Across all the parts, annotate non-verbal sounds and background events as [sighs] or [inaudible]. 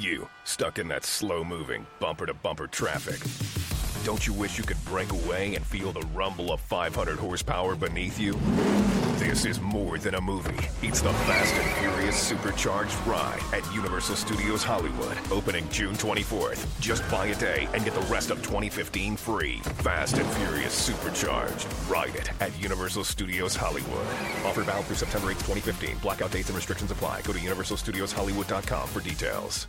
You, stuck in that slow moving, bumper to bumper traffic. Don't you wish you could break away and feel the rumble of 500 horsepower beneath you? This is more than a movie. It's the Fast and Furious Supercharged ride at Universal Studios Hollywood, opening June 24th. Just buy a day and get the rest of 2015 free. Fast and Furious Supercharged. Ride it at Universal Studios Hollywood. Offer valid through September 8, 2015. Blackout dates and restrictions apply. Go to universalstudioshollywood.com for details.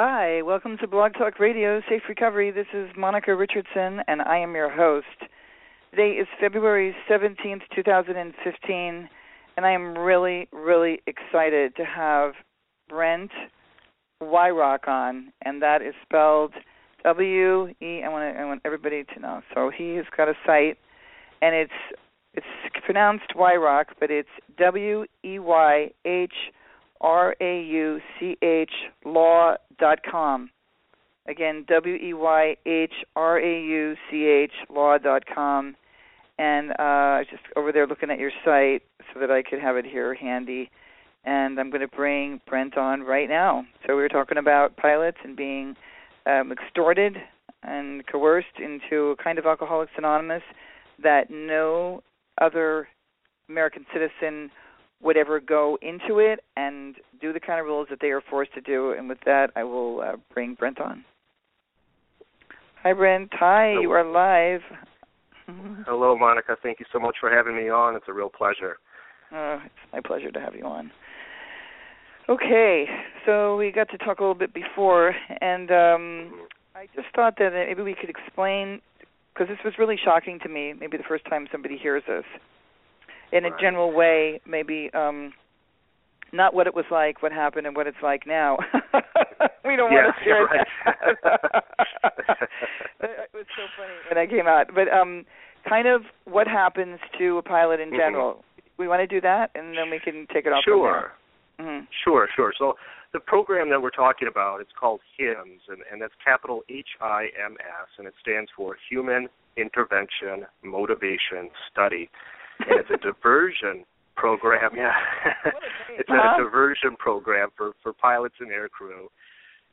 Hi, welcome to Blog Talk Radio Safe Recovery. This is Monica Richardson, and I am your host. Today is February 17th, 2015, and I am really, really excited to have Brent Weyhrauch on, and that is spelled W E. I want I want everybody to know. So he has got a site, and it's it's pronounced Wyrock, but it's W E Y H R A U C H law dot com. Again, W E Y H R A U C H law dot com. And uh, I just over there looking at your site so that I could have it here handy. And I'm going to bring Brent on right now. So we were talking about pilots and being um, extorted and coerced into a kind of Alcoholics Anonymous that no other American citizen would ever go into it and do the kind of rules that they are forced to do. And with that, I will uh, bring Brent on. Hi, Brent. Hi, you are live. Hello, Monica. Thank you so much for having me on. It's a real pleasure. Uh, it's my pleasure to have you on. Okay, so we got to talk a little bit before, and um, I just thought that maybe we could explain because this was really shocking to me. Maybe the first time somebody hears this, in a Right. general way, maybe um, not what it was like, what happened, and what it's like now. [laughs] we don't Yeah, want to share right. that. [laughs] it was so funny when I came out, but um, kind of what happens to a pilot in Mhm. general. We want to do that, and then we can take it off. Sure. Mhm. Sure, sure. So the program that we're talking about, it's called HIMS, and, and that's capital H-I-M-S, and it stands for Human Intervention Motivation Study. And it's a diversion program. Yeah, [laughs] it's Uh-huh. a diversion program for for pilots and aircrew,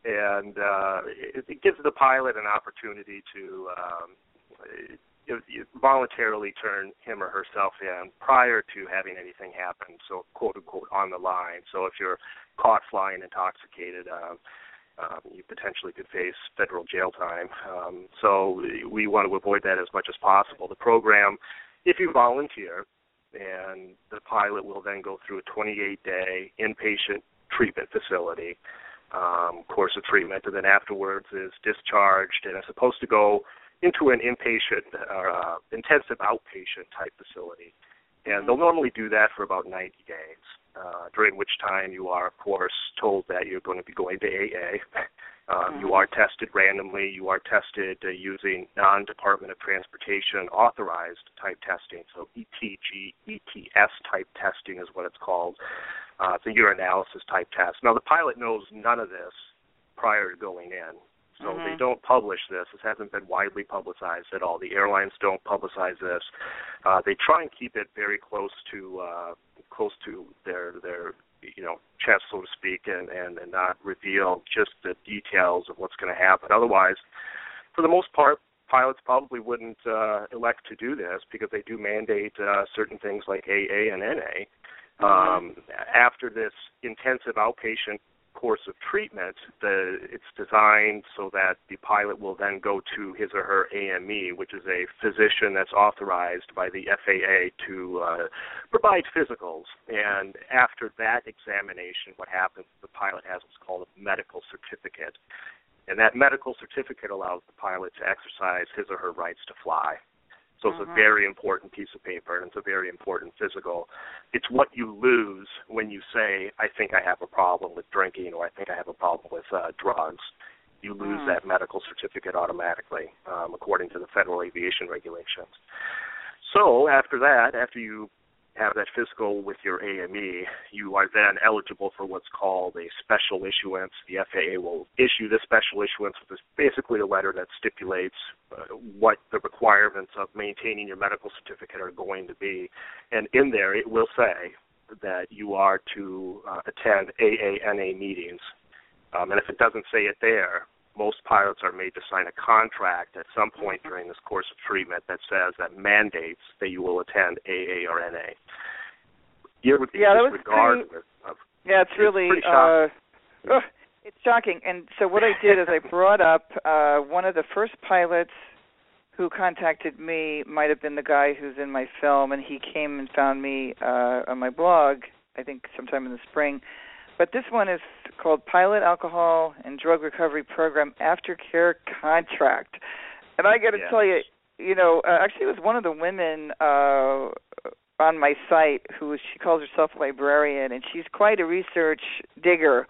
and uh, it, it gives the pilot an opportunity to um, you- you voluntarily turn him or herself in prior to having anything happen. So quote unquote on the line. So if you're caught flying intoxicated. Um, um, you potentially could face federal jail time. Um, so we want to avoid that as much as possible. The program, if you volunteer, and the pilot will then go through a 28-day inpatient treatment facility um, course of treatment, and then afterwards is discharged and is supposed to go into an inpatient or uh, intensive outpatient type facility. And they'll normally do that for about 90 days, uh, during which time you are, of course, told that you're going to be going to AA. [laughs] Um, You are tested randomly. You are tested uh, using non-Department of Transportation authorized type testing, so ETG, ETS type testing is what it's called. Uh, it's a urinalysis type test. Now the pilot knows none of this prior to going in, So Mhm. they don't publish this. This hasn't been widely publicized at all. The airlines don't publicize this. Uh, they try and keep it very close to uh, close to their their you know chest, so to speak, and and, and not reveal just the details of what's going to happen. Otherwise, for the most part, pilots probably wouldn't uh, elect to do this because they do mandate uh, certain things like AA and NA. Um, after this intensive outpatient course of treatment, the, it's designed so that the pilot will then go to his or her AME, which is a physician that's authorized by the FAA to uh, provide physicals. And after that examination, what happens? The pilot has what's called a medical certificate, and that medical certificate allows the pilot to exercise his or her rights to fly. So it's a Mhm. very important piece of paper, and it's a very important physical. It's what you lose when you say, "I think I have a problem with drinking," or "I think I have a problem with uh, drugs." You lose Mm. that medical certificate automatically, um, according to the federal aviation regulations. So after that, after you have that physical with your AME, you are then eligible for what's called a special issuance. The FAA will issue this special issuance, which is basically a letter that stipulates uh, what the requirements of maintaining your medical certificate are going to be. And in there, it will say that you are to uh, attend AANA meetings. Um, and if it doesn't say it there, most pilots are made to sign a contract at some point during this course of treatment that says that mandates that you will attend AA or NA. Yeah, Yeah, that was of Yeah, it's It's really pretty uh, shocking. it's shocking. And so what I did is I brought up uh one of the first pilots who contacted me might have been the guy who's in my film and he came and found me uh on my blog I think sometime in the spring. But this one is called Pilot Alcohol and Drug Recovery Program Aftercare Contract. And I got to Yes. tell you, you know, uh, actually it was one of the women uh on my site who she calls herself a librarian and she's quite a research digger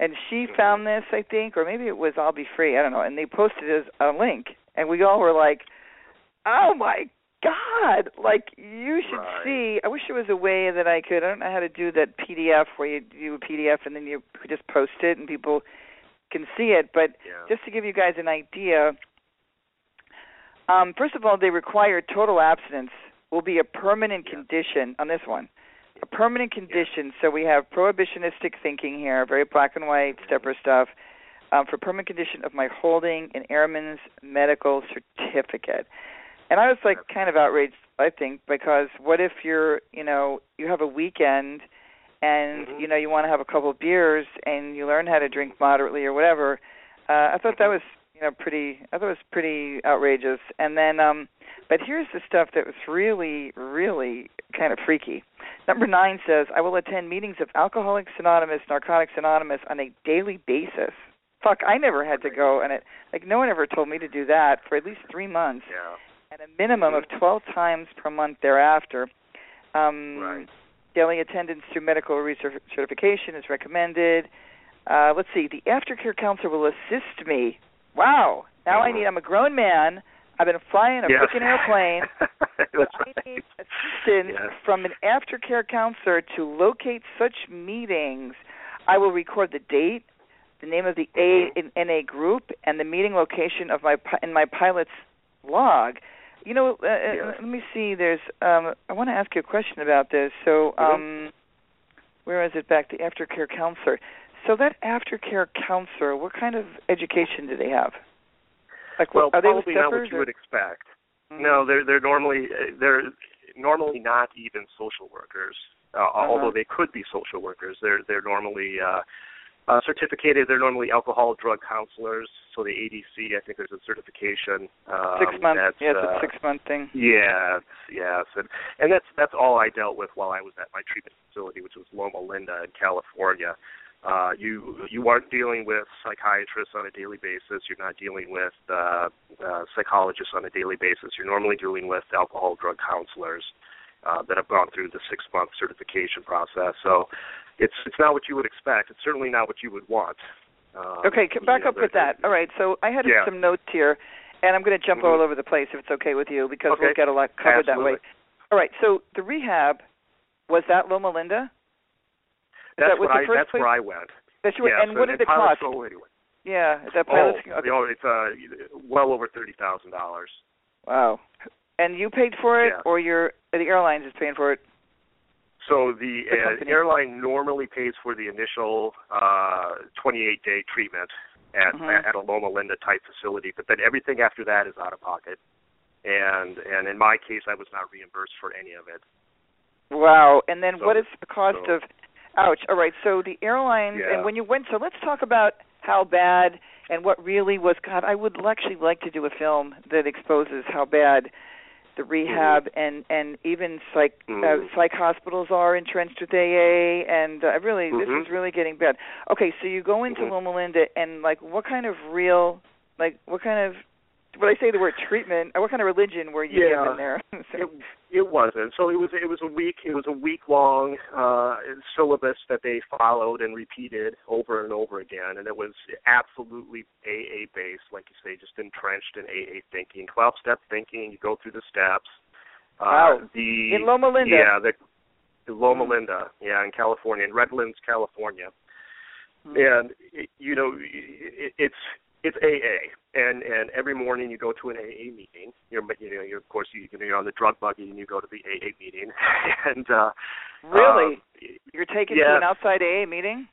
and she found this i think or maybe it was i'll be free i don't know and they posted it as a link and we all were like oh my god like you should Right. see i wish there was a way that i could i don't know how to do that pdf where you do a pdf and then you just post it and people can see it but yeah. just to give you guys an idea, um, first of all, they require total abstinence will be a permanent Yeah. condition on this one. A permanent condition. So we have prohibitionistic thinking here, very black and white, stepper stuff. Um, for permanent condition of my holding an airman's medical certificate. And I was like kind of outraged, I think, because what if you're, you know, you have a weekend and Mhm. you know you want to have a couple of beers and you learn how to drink moderately or whatever. Uh, I thought that was you know pretty. I thought it was pretty outrageous. And then, um, but here's the stuff that was really, really kind of freaky. Number nine says, "I will attend meetings of Alcoholics Anonymous, Narcotics Anonymous on a daily basis." Fuck, I never had to go, and it like no one ever told me to do that for at least three months, yeah. And a minimum of twelve times per month thereafter. Um, Right. Daily attendance through medical recertification is recommended. Uh, let's see. The aftercare counselor will assist me. Wow. Now I Mhm. need. I'm a grown man. I've been flying a Yes. freaking airplane. [laughs] That's I right. need assistance Yes. from an aftercare counselor to locate such meetings. I will record the date, the name of the A in NA group, and the meeting location of my in my pilot's log. You know, uh, uh, Yes. let me see. There's. Um, I want to ask you a question about this. So, Mhm. um, where is it back? The aftercare counselor. So that aftercare counselor, what kind of education do they have? Like, well, are they probably not what you or- would expect. Mhm. No, they're they're normally they're normally not even social workers. Uh, Although they could be social workers, they're they're normally uh, uh, certificated. They're normally alcohol drug counselors. So the ADC, I think there's a certification. Um, six months. Yeah, it's uh, a six month thing. Yes, yes, and and that's that's all I dealt with while I was at my treatment facility, which was Loma Linda in California. Uh, you you aren't dealing with psychiatrists on a daily basis. You're not dealing with uh, uh, psychologists on a daily basis. You're normally dealing with alcohol drug counselors uh, that have gone through the six month certification process. So it's it's not what you would expect. It's certainly not what you would want. Um, Okay, back you know, up with that. All right, so I had Yeah. some notes here, and I'm going to jump Mhm. all over the place if it's okay with you because we'll get a lot covered that way. All right, so the rehab was that Loma Linda? That's that was I that's place- where I went. That you were, Yes, and what did it cost? Anyway. Yeah, is that Oh, pilot's? you know, it's uh, well over thirty thousand dollars. Wow. And you paid for it, Yeah. or your the airlines is paying for it? So the, uh, airline normally pays for the initial uh, 28 day treatment at Mhm. at a Loma Linda type facility, but then everything after that is out of pocket. And and in my case, I was not reimbursed for any of it. Wow. And then So- what is the cost so- of? Ouch. All right. So the airlines, Yeah. and when you went, so let's talk about how bad and what really was. God, I would actually like to do a film that exposes how bad the rehab and and even psych uh, Mhm. psych hospitals are entrenched with AA, and uh, really this Mhm. is really getting bad. Okay, so you go into Mhm. Loma Linda, and like, what kind of real, like, what kind of when I say the word treatment, uh, what kind of religion were you Yeah. given there? [laughs] It it wasn't. So it was it was a week it was a week long uh syllabus that they followed and repeated over and over again and it was absolutely AA based, like you say, just entrenched in AA thinking, twelve step thinking, you go through the steps. Uh Wow. the in Loma Linda. Yeah, the, the Loma Mm. Linda, yeah, in California, in Redlands, California. Mm. And it, you know, it, it's it's AA, and and every morning you go to an AA meeting. You're you know you're of course you you're on the drug buggy and you go to the AA meeting, [laughs] and uh Really? uh, You're taken to an outside AA meeting?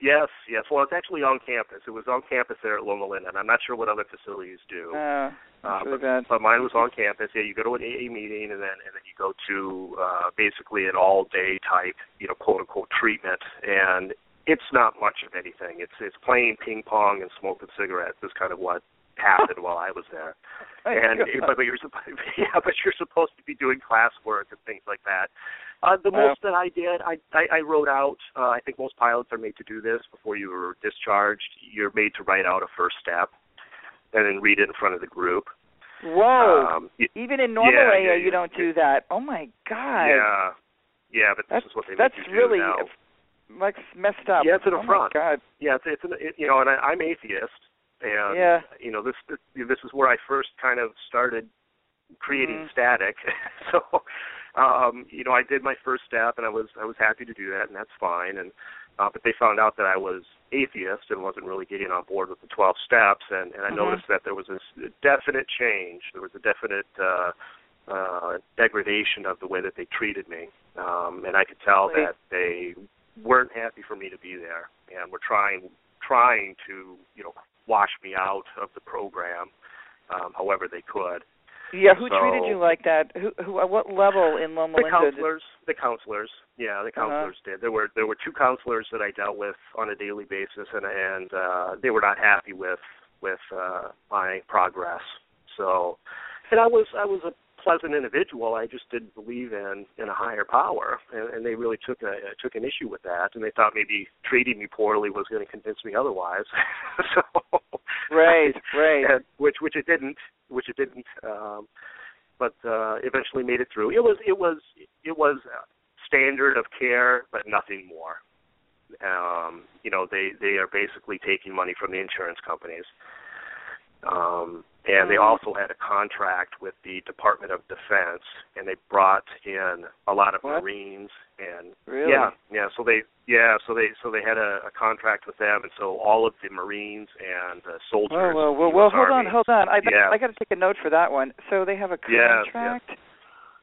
yes, yes. Well, it's actually on campus. It was on campus there at Loma Linda, and I'm not sure what other facilities do. Uh, Uh, really but, bad. but mine was on campus. Yeah, you go to an AA meeting, and then and then you go to uh, basically an all-day type, you know, quote unquote treatment, and it's not much of anything. It's it's playing ping pong and smoking cigarettes. Is kind of what happened while I was there. [laughs] And but, but you're supposed [laughs] yeah, but you're supposed to be doing classwork and things like that. Uh, the Wow. most that I did, I, I I wrote out. Uh, I think most pilots are made to do this before you were discharged. You're made to write out a first step, and then read it in front of the group. Whoa. Um, y- Even in normal yeah, AA, yeah, you don't do that. Oh my God. yeah, yeah, but this That's is what they that's make you really do now. Like messed up. Yeah, it's an oh affront. my God. Yeah, it's, it's an, it, you know, and I, I'm atheist, and Yeah. you know this, this this is where I first kind of started creating Mhm. static. [laughs] so, um, you know, I did my first step, and I was I was happy to do that, and that's fine. And uh, but they found out that I was atheist and wasn't really getting on board with the 12 steps, and and I Mhm. noticed that there was a definite change. There was a definite uh, uh, degradation of the way that they treated me, um, and I could tell that they weren't happy for me to be there, and were trying trying to you know wash me out of the program, um, however they could. Yeah, who So- treated you like that? Who, who, at what level in Loma The Linda? did- counselors, the counselors, yeah, the Uh-huh. counselors did. There were there were two counselors that I dealt with on a daily basis, and and uh, they were not happy with with uh, my progress. So, and I was I was a pleasant individual. I just didn't believe in in a higher power, and, and they really took a took an issue with that, and they thought maybe treating me poorly was going to convince me otherwise. [laughs] so, Right, [laughs] right. and, which which it didn't, which it didn't. Um, but uh, eventually made it through. It was it was it was standard of care, but nothing more. Um, you know, they they are basically taking money from the insurance companies. Um, and they Mhm. also had a contract with the Department of Defense, and they brought in a lot of What? Marines and Really? yeah, yeah. So they yeah, so they so they had a, a contract with them, and so all of the Marines and uh, soldiers. Well, well, well, well hold on, hold on. I Yeah. I got to take a note for that one. So they have a Yes, yes. contract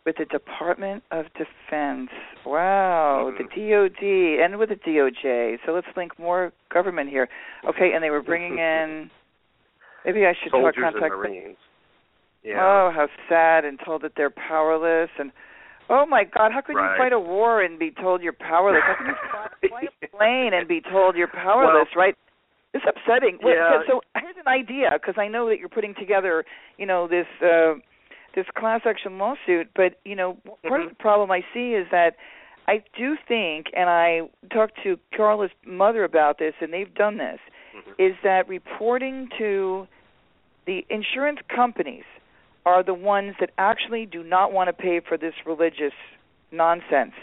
with the Department of Defense. Wow, Mhm. the DoD and with the DOJ. So let's link more government here. Okay, and they were bringing [laughs] in. Maybe I should talk soldiers and contact. Marines. Yeah. Oh, how sad! And told that they're powerless. And oh my God, how could you fight a war and be told you're powerless? How can you [laughs] fly, fly a plane and be told you're [laughs] powerless? right? It's upsetting. Well, Yeah. So here's an idea, because I know that you're putting together, you know, this uh, this class action lawsuit. But you know, part of Mhm. the problem I see is that I do think, and I talked to Carla's mother about this, and they've done this Mhm. is that reporting to the insurance companies are the ones that actually do not want to pay for this religious nonsense.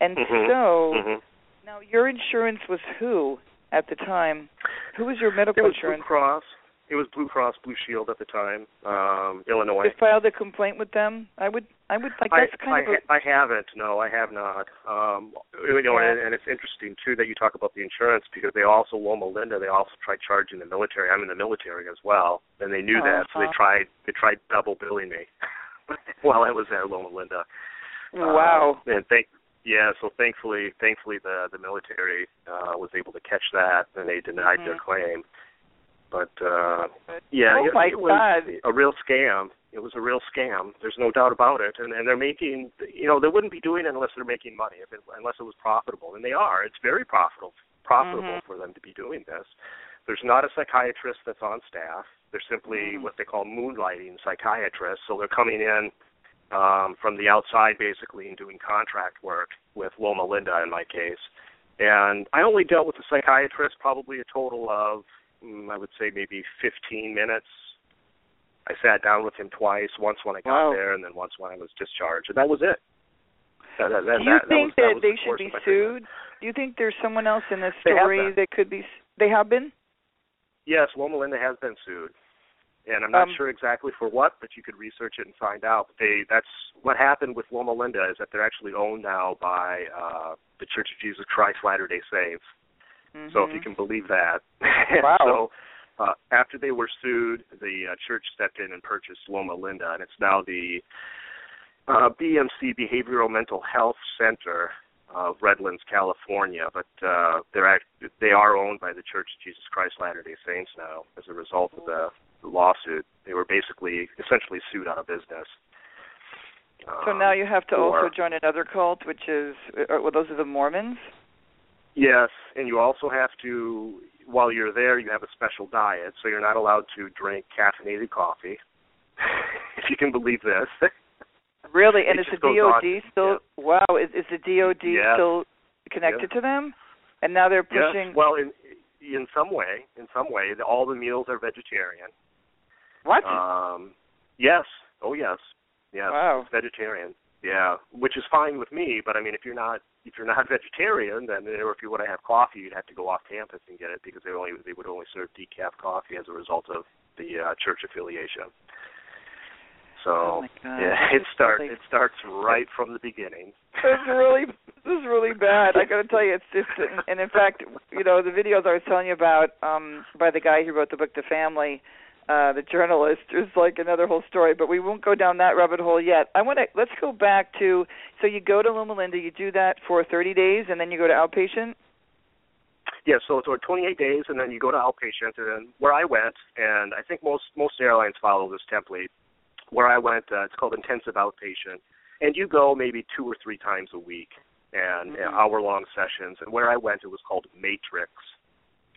And Mhm. so Mhm. now your insurance was who at the time? Who was your medical It was Blue insurance? Cross. It was Blue Cross Blue Shield at the time, um, Illinois. You filed a complaint with them. I would, I would like that's I, kind I, of. A, I haven't. No, I have not. Um, you know, Yeah. and, and it's interesting too that you talk about the insurance because they also Loma Linda. They also tried charging the military. I'm in the military as well, and they knew that, so they tried. They tried double billing me [laughs] while I was at Loma Linda. wow. Uh, and thank yeah, so thankfully, thankfully the the military uh, was able to catch that, and they denied their Mhm. claim. But uh yeah, Oh it, my it was God. a real scam. It was a real scam. There's no doubt about it. And and they're making, you know, they wouldn't be doing it unless they're making money, if it, unless it was profitable, and they are. It's very profitable profitable Mhm. for them to be doing this. There's not a psychiatrist that's on staff. They're simply Mhm. what they call moonlighting psychiatrists. So they're coming in um, from the outside basically and doing contract work with Loma Linda in my case. And I only dealt with the psychiatrist probably a total of, I would say maybe 15 minutes. I sat down with him twice, once when I got Wow. there and then once when I was discharged. And that was it. That, that, that, Do you think that, was they the should be of my treatment. sued? Do you think there's someone else in this story that could be? They have been. Yes, Loma Linda has been sued, and I'm not Um, sure exactly for what, but you could research it and find out. But they that's what happened with Loma Linda is that they're actually owned now by uh, the Church of Jesus Christ Latter Day Saints. So if you Mhm. can believe that. [laughs] Wow. so uh, after they were sued, the uh, church stepped in and purchased Loma Linda, and it's now the uh, BMC Behavioral Mental Health Center of Redlands, California. But uh, they're act- they are owned by the Church of Jesus Christ Latter Day Saints now as a result of the, the lawsuit. They were basically essentially sued out of business. So Um, now you have to also join another cult, which is uh, well, those are the Mormons. Yes, and you also have to, while you're there, you have a special diet, so you're not allowed to drink caffeinated coffee. [laughs] if you can believe this. Really, and It is the DOD on. still? Wow, is, is the DOD Yes. still connected to them? And now they're pushing. Yes. Well, in in some way, in some way, the, all the meals are vegetarian. what? Um, yes. Oh, yes. Yes. Wow. It's vegetarian. Yeah, which is fine with me. But I mean, if you're not if you're not [laughs] vegetarian, then or if you want to have coffee, you'd have to go off campus and get it because they only they would only serve decaf coffee as a result of the uh, church affiliation. So Oh yeah, it starts really- it starts right from the beginning. This is really this is really bad. I got to tell you, it's just and in fact, you know, the videos I was telling you about um by the guy who wrote the book The Family, uh the journalist is like another whole story, but we won't go down that rabbit hole yet. I want to let's go back to so you go to Loma Linda, you do that for 30 days and then you go to outpatient. Yeah, so it's over 28 days, and then you go to outpatient. And then where I went, and I think most most airlines follow this template. Where I went, uh, it's called intensive outpatient, and you go maybe two or three times a week, and Mhm. hour-long sessions. And where I went, it was called Matrix,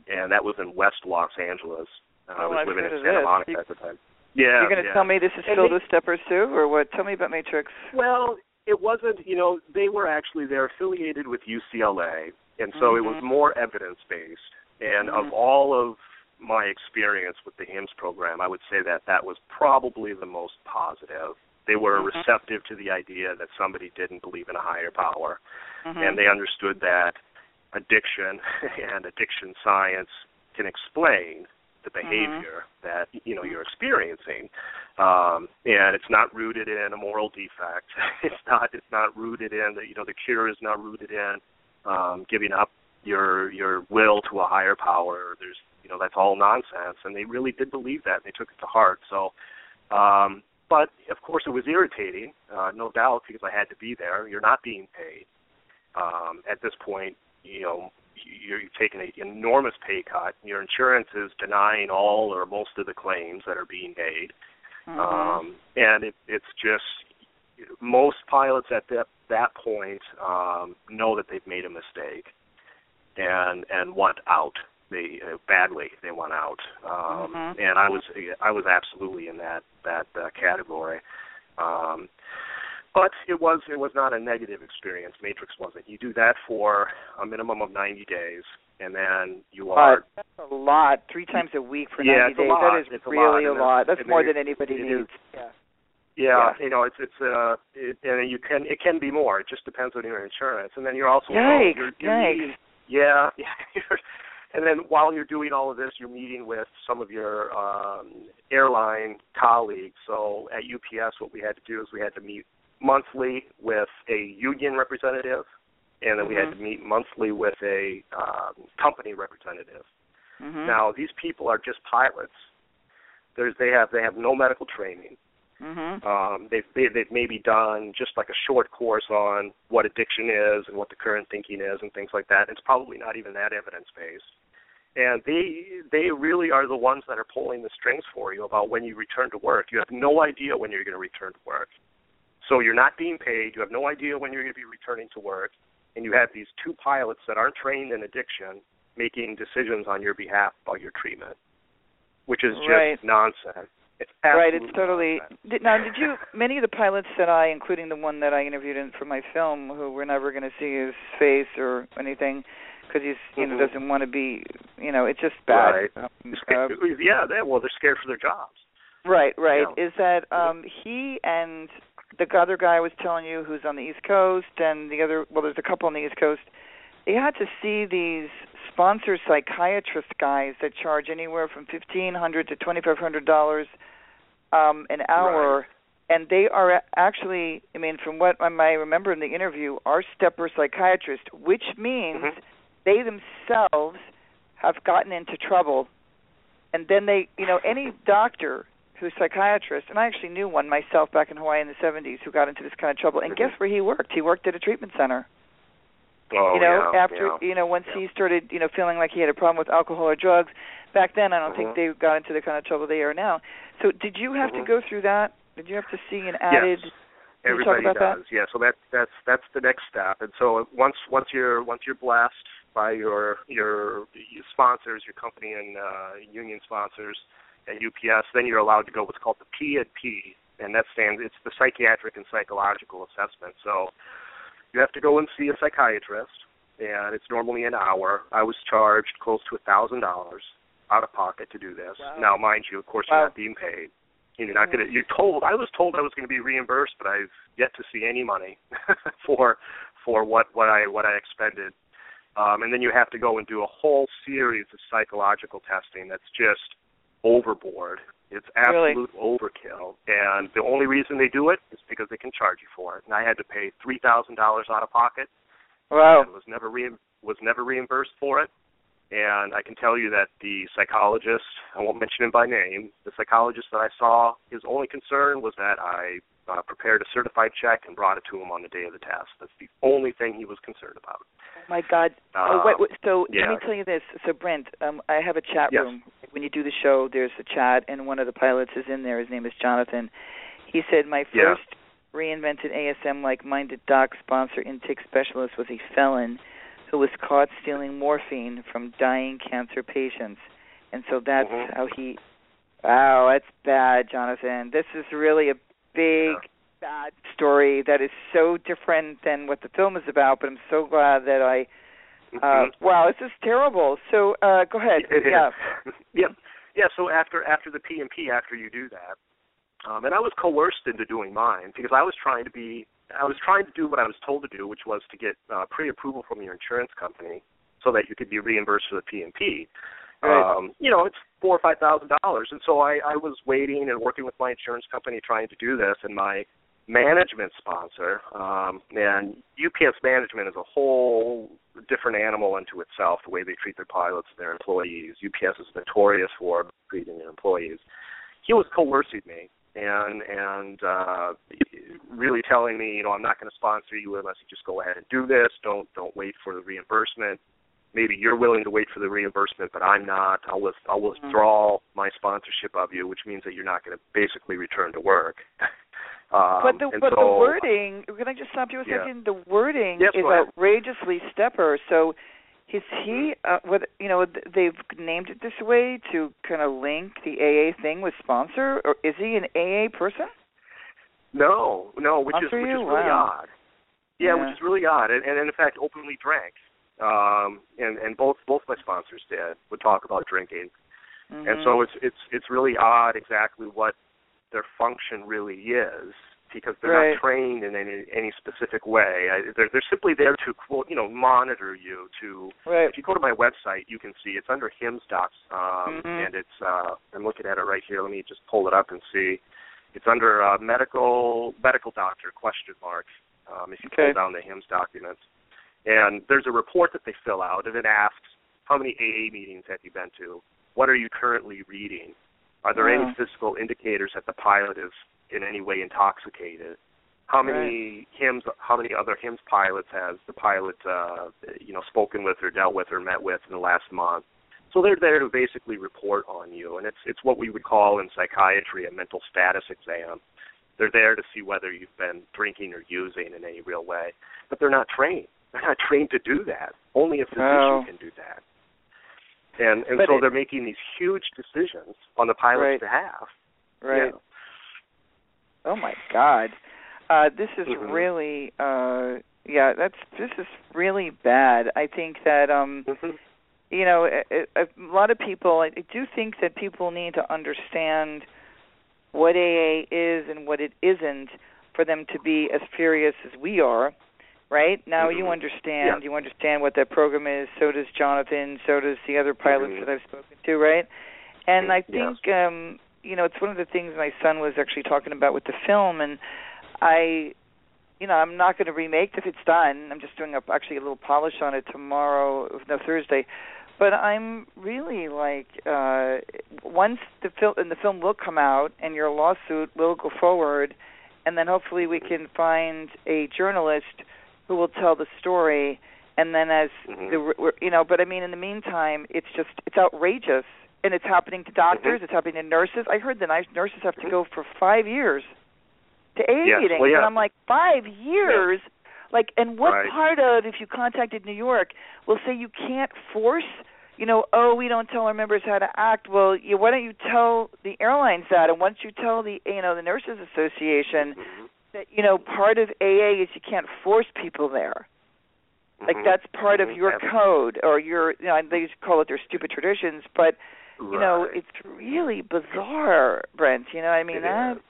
and that was in West Los Angeles. Uh, I Oh, was I've living in of Santa this. Monica You- at the time. Yeah, You're going to yeah. tell me this is And filled they- with steppers too, or what? Tell me about Matrix. Well, it wasn't. You know, they were actually they're affiliated with UCLA, and so it was Mhm. more evidence based. And Mhm. of all of my experience with the HIMS program, I would say that that was probably the most positive. They were Mhm. receptive to the idea that somebody didn't believe in a higher power, Mhm. and they understood that addiction [laughs] and addiction science can explain the Mm-hmm. behavior that you know you're experiencing. Um and it's not rooted in a moral defect. [laughs] It's not it's not rooted in the you know the cure is not rooted in um giving up your your will to a higher power. There's you know that's all nonsense. And they really did believe that. And they took it to heart. So um but of course it was irritating uh no doubt because i had to be there. You're not being paid. Um at this point you know you're taking an enormous pay cut. Your insurance is denying all or most of the claims that are being made, Mhm. um, and it, it's just most pilots at that that point um, know that they've made a mistake, and and want out. They uh, badly they want out, um, Mhm. and I was I was absolutely in that that uh, category. Um, but it was it was not a negative experience. Matrix wasn't. You do that for a minimum of 90 days, and then you are But that's a lot. Three times a week for Yeah, 90 it's days. lot. That is It's a really lot, a lot. that's- more than anybody needs. Yeah. yeah, you know it's it's uh it, and you can it can be more. It just depends on your insurance, and then you're also Yikes, you're, you're meeting- yeah, [laughs] yeah, and then while you're doing all of this, you're meeting with some of your um, airline colleagues. So at UPS, what we had to do is we had to meet monthly with a union representative, and then we Mm-hmm. had to meet monthly with a um, company representative. Mhm. Now these people are just pilots. There's they have they have no medical training. Mhm. Um, they've they, they've maybe done just like a short course on what addiction is and what the current thinking is and things like that. It's probably not even that evidence based. And they they really are the ones that are pulling the strings for you about when you return to work. You have no idea when you're going to return to work. So you're not being paid. You have no idea when you're going to be returning to work, and you have these two pilots that aren't trained in addiction making decisions on your behalf about your treatment, which is just Right. nonsense. It's Right, it's totally. nonsense. Did, now, did you? Many of the pilots that I, including the one that I interviewed in for my film, who we're never going to see his face or anything, because he's you know Mhm. doesn't want to be, you know, it's just bad. Right. Um, uh, yeah, they, well, they're scared for their jobs. right, right. Is that um he and the other guy I was telling you, who's on the East Coast, and the other, well, there's a couple on the East Coast. They had to see these sponsor psychiatrist guys that charge anywhere from fifteen hundred to twenty five hundred dollars um an hour Right. and they are actually i mean from what i remember in the interview are stepper psychiatrists which means Mhm. they themselves have gotten into trouble and then they you know any doctor who's psychiatrist and i actually knew one myself back in hawaii in the 70s who got into this kind of trouble and Mhm. guess where he worked he worked at a treatment center Oh, you know yeah, after yeah. you know once Yeah. he started you know feeling like he had a problem with alcohol or drugs back then i don't Mhm. think they got into the kind of trouble they are now so did you have Mhm. to go through that did you have to see an added Yes. Everybody about that? does. Yeah, so that that's that's the next step. And so once once you're once you're blessed by your your, your sponsors, your company and uh, union sponsors at UPS, then you're allowed to go what's called the P and P, and that stands it's the psychiatric and psychological assessment. So you have to go and see a psychiatrist, and it's normally an hour. I was charged close to a thousand dollars out of pocket to do this. Wow. Now, mind you, of course, Wow. you're not being paid. You're not going to. You're told. I was told I was going to be reimbursed, but I've yet to see any money [laughs] for for what what I what I expended. Um, and then you have to go and do a whole series of psychological testing that's just overboard. It's Really? absolute overkill. And the only reason they do it is because they can charge you for it. And I had to pay three thousand dollars out of pocket wow and was never re- was never reimbursed for it. And I can tell you that the psychologist, I won't mention him by name, the psychologist that I saw, his only concern was that I uh, prepared a certified check and brought it to him on the day of the test. That's the only thing he was concerned about. Oh my God! oh, Uh, wait, wait, so yeah. let me tell you this. So Brent, um, I have a chat Yes. room. When you do the show, there's a chat, and one of the pilots is in there. His name is Jonathan. He said my Yeah. first reinvented ASM like-minded doc sponsor intake specialist was a felon who was caught stealing morphine from dying cancer patients, and so that's Mhm. how he. Wow, that's bad, Jonathan. This is really a big bad story that is so different than what the film is about. But I'm so glad that I. Uh, Mhm. wow, this is terrible. So uh, go ahead. Yeah. [laughs] yeah. Yeah. So after after the P and P, after you do that, um, and I was coerced into doing mine because I was trying to be, I was trying to do what I was told to do, which was to get uh, pre-approval from your insurance company so that you could be reimbursed for the P and P. Um, you know, it's four or five thousand dollars, and so I, I was waiting and working with my insurance company trying to do this, and my management sponsor, um, and UPS management is a whole different animal unto itself. The way they treat their pilots and their employees, UPS is notorious for treating their employees. He was coercing me and and uh, really telling me, you know, I'm not going to sponsor you unless you just go ahead and do this. Don't don't wait for the reimbursement. Maybe you're willing to wait for the reimbursement, but I'm not. I'll with, I'll withdraw my sponsorship of you, which means that you're not going to basically return to work. [laughs] um, but the but so, the wording. Can I just stop you a Yeah. second? The wording Yes, is outrageously stepper. So. Is he, uh, what you know, they've named it this way to kind of link the AA thing with sponsor, or is he an AA person? No, no, which Not is which you? is really Wow. odd. Yeah, Yeah. which is really odd, and, and in fact, openly drank. Um, and and both both my sponsors did would talk about drinking, and Mhm. so it's it's it's really odd exactly what their function really is because they're Right. not trained in any any specific way. I, they're they're simply there to quote, you know, monitor you. To Right. if you go to my website, you can see it's under HIMS docs, um, Mhm. and it's uh, I'm looking at it right here. Let me just pull it up and see. It's under uh, medical medical doctor question mark. Um, if you Okay. pull down the HIMS documents, and there's a report that they fill out, and it asks how many AA meetings have you been to? What are you currently reading? Are there Wow. any physical indicators that the pilot is in any way intoxicated? How many HIMS? How many other HIMS pilots has the pilot, uh, you know, spoken with or dealt with or met with in the last month? So they're there to basically report on you, and it's it's what we would call in psychiatry a mental status exam. They're there to see whether you've been drinking or using in any real way, but they're not trained. They're not trained to do that. Only a physician Oh. can do that. And and But so it- they're making these huge decisions on the pilot's Right. behalf. Right. Oh my God. Uh, this is Mhm. really uh yeah, that's this is really bad. I think that um Mhm. you know, a, a, a lot of people I do think that people need to understand what AA is and what it isn't for them to be as furious as we are. Right? Now you Mhm. understand, Yeah. you understand what that program is, so does Jonathan, so does the other pilots Mhm. that I've spoken to, right? And I Yes. think um you know, it's one of the things my son was actually talking about with the film and I you know, I'm not going to remake if it's done. I'm just doing a, actually a little polish on it tomorrow, no Thursday. But I'm really like uh once the film and the film will come out and your lawsuit will go forward and then hopefully we can find a journalist who will tell the story and then as Mhm. the you know, but I mean in the meantime it's just it's outrageous and it's happening to doctors, Mhm. it's happening to nurses. I heard that nurses have to go for 5 years to AA Yes, meetings, well, yeah. and I'm like, five years. Like, and what Right. part of if you contacted New York will say you can't force? You know, oh, we don't tell our members how to act. Well, you, why don't you tell the airlines that? And once you tell the, you know, the nurses association Mhm. That, you know, part of AA is you can't force people there. Like Mhm. that's part of Mhm. your code or your, you know, they call it their stupid traditions, but you know, it's really bizarre, Brent. You know, I mean It that. is.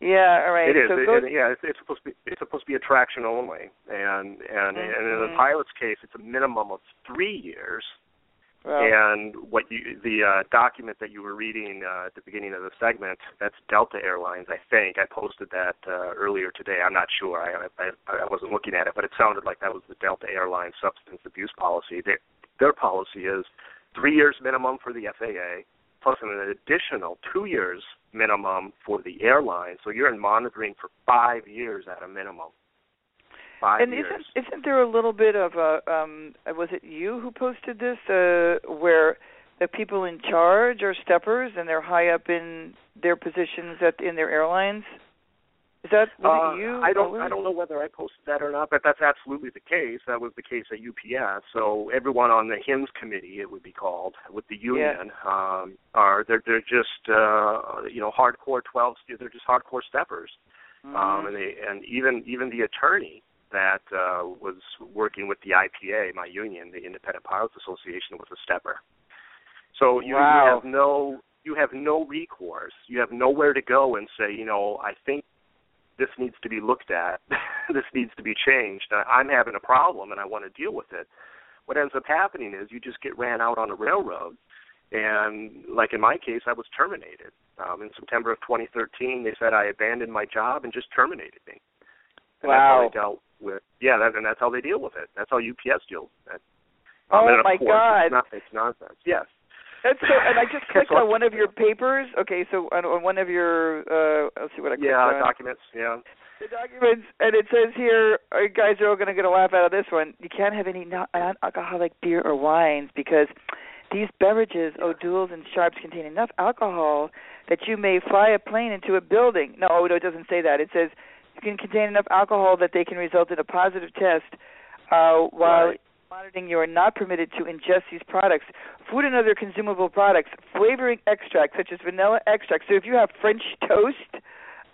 Yeah, all right. It is. So It- go, and, yeah, it's, it's supposed to be it's supposed to be attraction only, and and and in the Mhm. pilot's case, it's a minimum of three years. And what you the uh, document that you were reading uh, at the beginning of the segment, that's Delta Airlines, I think. I posted that uh, earlier today. I'm not sure. I, I I wasn't looking at it, but it sounded like that was the Delta Airlines substance abuse policy. Their their policy is three years minimum for the FAA, plus an additional two years minimum for the airline. So you're in monitoring for five years at a minimum. Five and years. isn't isn't there a little bit of a um was it you who posted this uh where the people in charge are steppers and they're high up in their positions at in their airlines? Is that was Uh, it you? I don't. I don't know whether I posted that or not, but that's absolutely the case. That was the case at UPS. So everyone on the HIMS committee, it would be called, with the union, um, are they're they're just uh, you know hardcore twelve. They're just hardcore steppers, Mhm. um, and they and even even the attorney that uh, was working with the IPA, my union, the Independent Pilots Association, was a stepper. So you, Wow. you have no you have no recourse. You have nowhere to go and say, you know, I think this needs to be looked at. [laughs] this needs to be changed. I- I'm having a problem and I want to deal with it. What ends up happening is you just get ran out on a railroad. And like in my case, I was terminated. Um, in September of 2013, they said I abandoned my job and just terminated me. And Wow. they dealt with. Yeah, that, and that's how they deal with it. That's how UPS deals with it. Um, Oh, my course, God. It's, not, it's nonsense. Yes. That's so, and I just [laughs] clicked on one of your papers. Okay, so on, on one of your, uh, let's see what I clicked Yeah, on. documents. Yeah. the documents, and it says here, uh, you guys are all going to get a laugh out of this one. You can't have any non-alcoholic beer or wines because these beverages, O'Doul's and Sharps, contain enough alcohol that you may fly a plane into a building. No, no, it doesn't say that. It says can contain enough alcohol that they can result in a positive test. Uh, while Right. monitoring, you are not permitted to ingest these products. Food and other consumable products, flavoring extracts such as vanilla extract. So if you have French toast,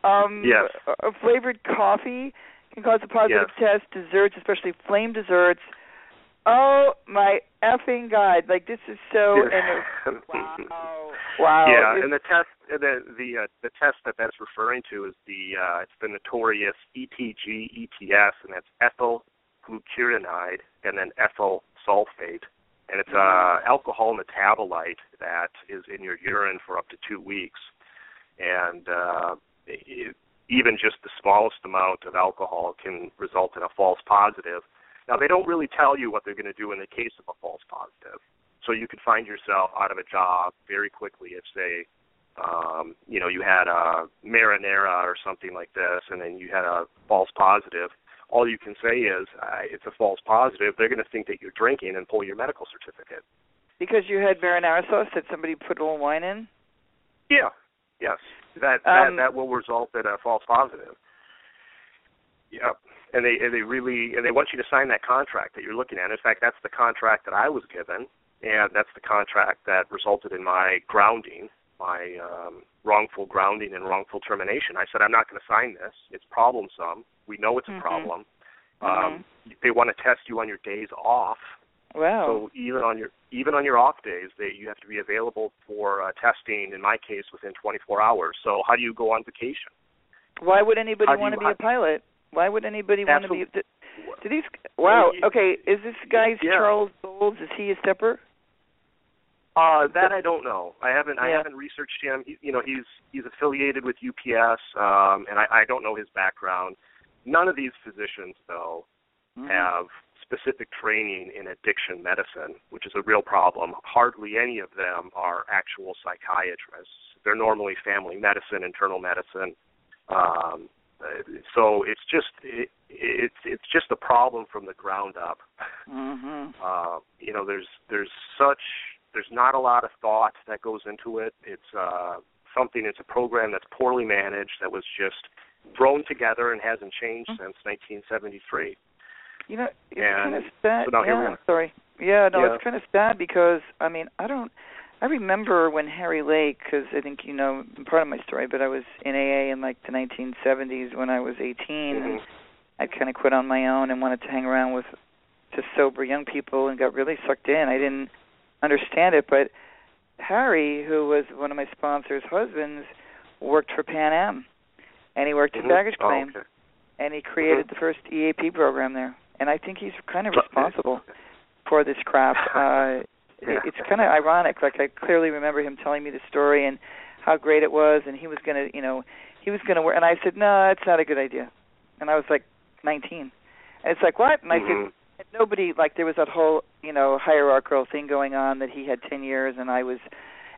um, Yes. flavored coffee can cause a positive test. Desserts, especially flame desserts, Oh my effing god! Like this is so. And [laughs] wow. Wow. Yeah, and the test, the the uh, the test that that's referring to is the uh, it's the notorious ETG ETS, and that's ethyl glucuronide and then ethyl sulfate, and it's a Mm-hmm. alcohol metabolite that is in your urine for up to two weeks, and uh, it, even just the smallest amount of alcohol can result in a false positive. Now they don't really tell you what they're going to do in the case of a false positive. So you could find yourself out of a job very quickly if, say, um, you know, you had a marinara or something like this, and then you had a false positive. All you can say is uh, it's a false positive. They're going to think that you're drinking and pull your medical certificate. because you had marinara sauce that somebody put a little wine in. Yeah. Yes. That that Um, that will result in a false positive. Yep. And they and they really and they want you to sign that contract that you're looking at. In fact, that's the contract that I was given, and that's the contract that resulted in my grounding, my um, wrongful grounding and wrongful termination. I said I'm not going to sign this. It's problemsome. We know it's a Mhm. problem. Mm-hmm. Um, they want to test you on your days off. Wow. So even on your even on your off days, they you have to be available for uh, testing. In my case, within 24 hours. So how do you go on vacation? Why would anybody want to be a pilot? Why would anybody want to be? Absolute- Do, do these? Wow. Okay. Is this guy's Yeah. Charles Bowles? Is he a stepper? Uh, that I don't know. I haven't I Yeah. haven't researched him. He, you know, he's he's affiliated with UPS, um, and I, I don't know his background. None of these physicians, though, Mhm. have specific training in addiction medicine, which is a real problem. Hardly any of them are actual psychiatrists. They're normally family medicine, internal medicine. Um, so it's just it, it's it's just a problem from the ground up. Mhm. [laughs] Uh, you know, there's there's such there's not a lot of thought that goes into it. It's uh, something. It's a program that's poorly managed that was just thrown together and hasn't changed Mm-hmm. since 1973. You know, it's And kind of sad. so now here we yeah, sorry. Yeah, no, Yeah. it's kind of sad because I mean, I don't. I remember when Harry Lake, because I think you know part of my story, but I was in AA in like the 1970s when I was 18, and Mhm. I kind of quit on my own and wanted to hang around with just sober young people and got really sucked in. I didn't understand it, but Harry, who was one of my sponsors' husbands, worked for Pan Am, and he worked in Mhm. baggage Oh, claim, okay. and he created Mhm. the first EAP program there. And I think he's kind of responsible for this crap. [laughs] Uh, Yeah. it, it's kind of ironic. Like I clearly remember him telling me the story and how great it was, and he was gonna, you know, he was gonna work. And I said, no, it's not a good idea. And I was like 19, and it's like what? And I Mhm. said, and nobody like there was that whole, you know, hierarchical thing going on that he had 10 years and I was,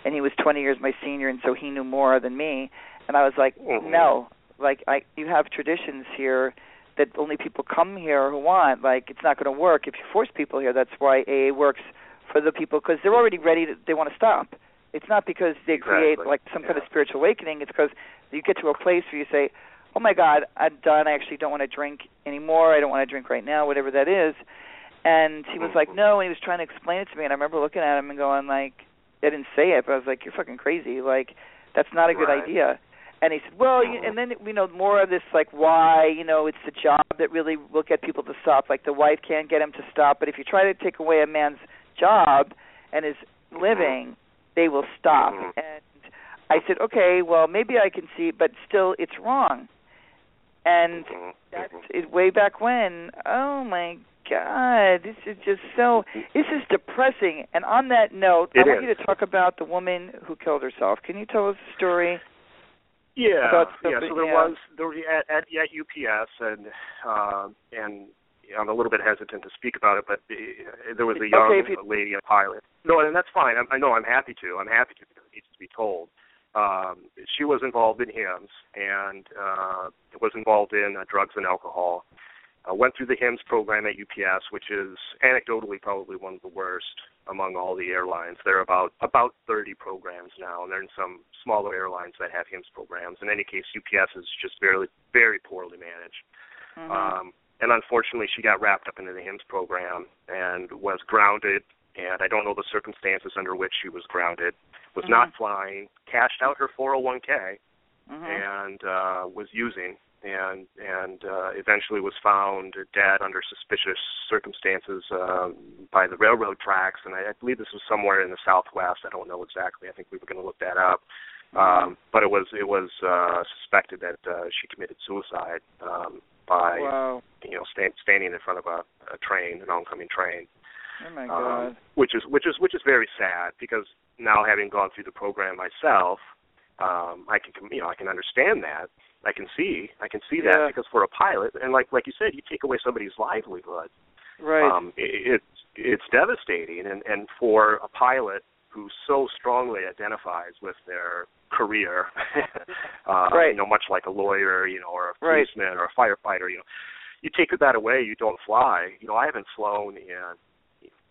and he was 20 years my senior, and so he knew more than me. And I was like, Mhm. no, like I, you have traditions here that only people come here who want. Like it's not going to work if you force people here. That's why AA works for the people because they're already ready. To, they want to stop. It's not because they create like some kind of spiritual awakening. It's because you get to a place where you say, "Oh my God, I'm done. I actually don't want to drink anymore. I don't want to drink right now, whatever that is." And he was like, Mhm. "No," and he was trying to explain it to me, and I remember looking at him and going like, "I didn't say it, but I was like, you're fucking crazy. Like, that's not a good Right. idea." And he said, "Well," you, and then you know more of this like why you know it's the job that really will get people to stop. Like the wife can't get him to stop, but if you try to take away a man's job and his living, they will stop. Mhm. And I said, okay, well maybe I can see, but still it's wrong. And Mhm. that's it way back when. Oh my God, this is just so. This is depressing. And on that note, I It want is. you to talk about the woman who killed herself. Can you tell us the story? Yeah, yeah. So there yeah. was there at, at at UPS and uh, and I'm a little bit hesitant to speak about it, but uh, there was a young okay you- lady, a pilot. No, and that's fine. I'm, I know I'm happy to. I'm happy to because it needs to be told. Um, she was involved in HIMS and uh, was involved in uh, drugs and alcohol. Uh, went through the HIMS program at UPS, which is anecdotally probably one of the worst among all the airlines. There are about about 30 programs now, and there are some smaller airlines that have HIMS programs. In any case, UPS is just very very poorly managed. Mhm. Um, and unfortunately, she got wrapped up into the HIMS program and was grounded. And I don't know the circumstances under which she was grounded. Was not Mhm. flying, cashed out her 401k, Mhm. and uh, was using. and and uh, eventually was found dead under suspicious circumstances um, by the railroad tracks. And I, I believe this was somewhere in the Southwest. I don't know exactly. I think we were going to look that up. Um, but it was it was uh, suspected that uh, she committed suicide um, by wow. you know stand, standing in front of a, a train, an oncoming train. Oh my Um, which is which is which is very sad because now having gone through the program myself, um, I can you know I can understand that. I can see I can see Yeah. that because for a pilot and like like you said, you take away somebody's livelihood. right. Um, it, it's it's devastating, and and for a pilot who so strongly identifies with their career, [laughs] uh, Right. you know, much like a lawyer, you know, or a Right. policeman or a firefighter, you know, you take that away, you don't fly. You know, I haven't flown in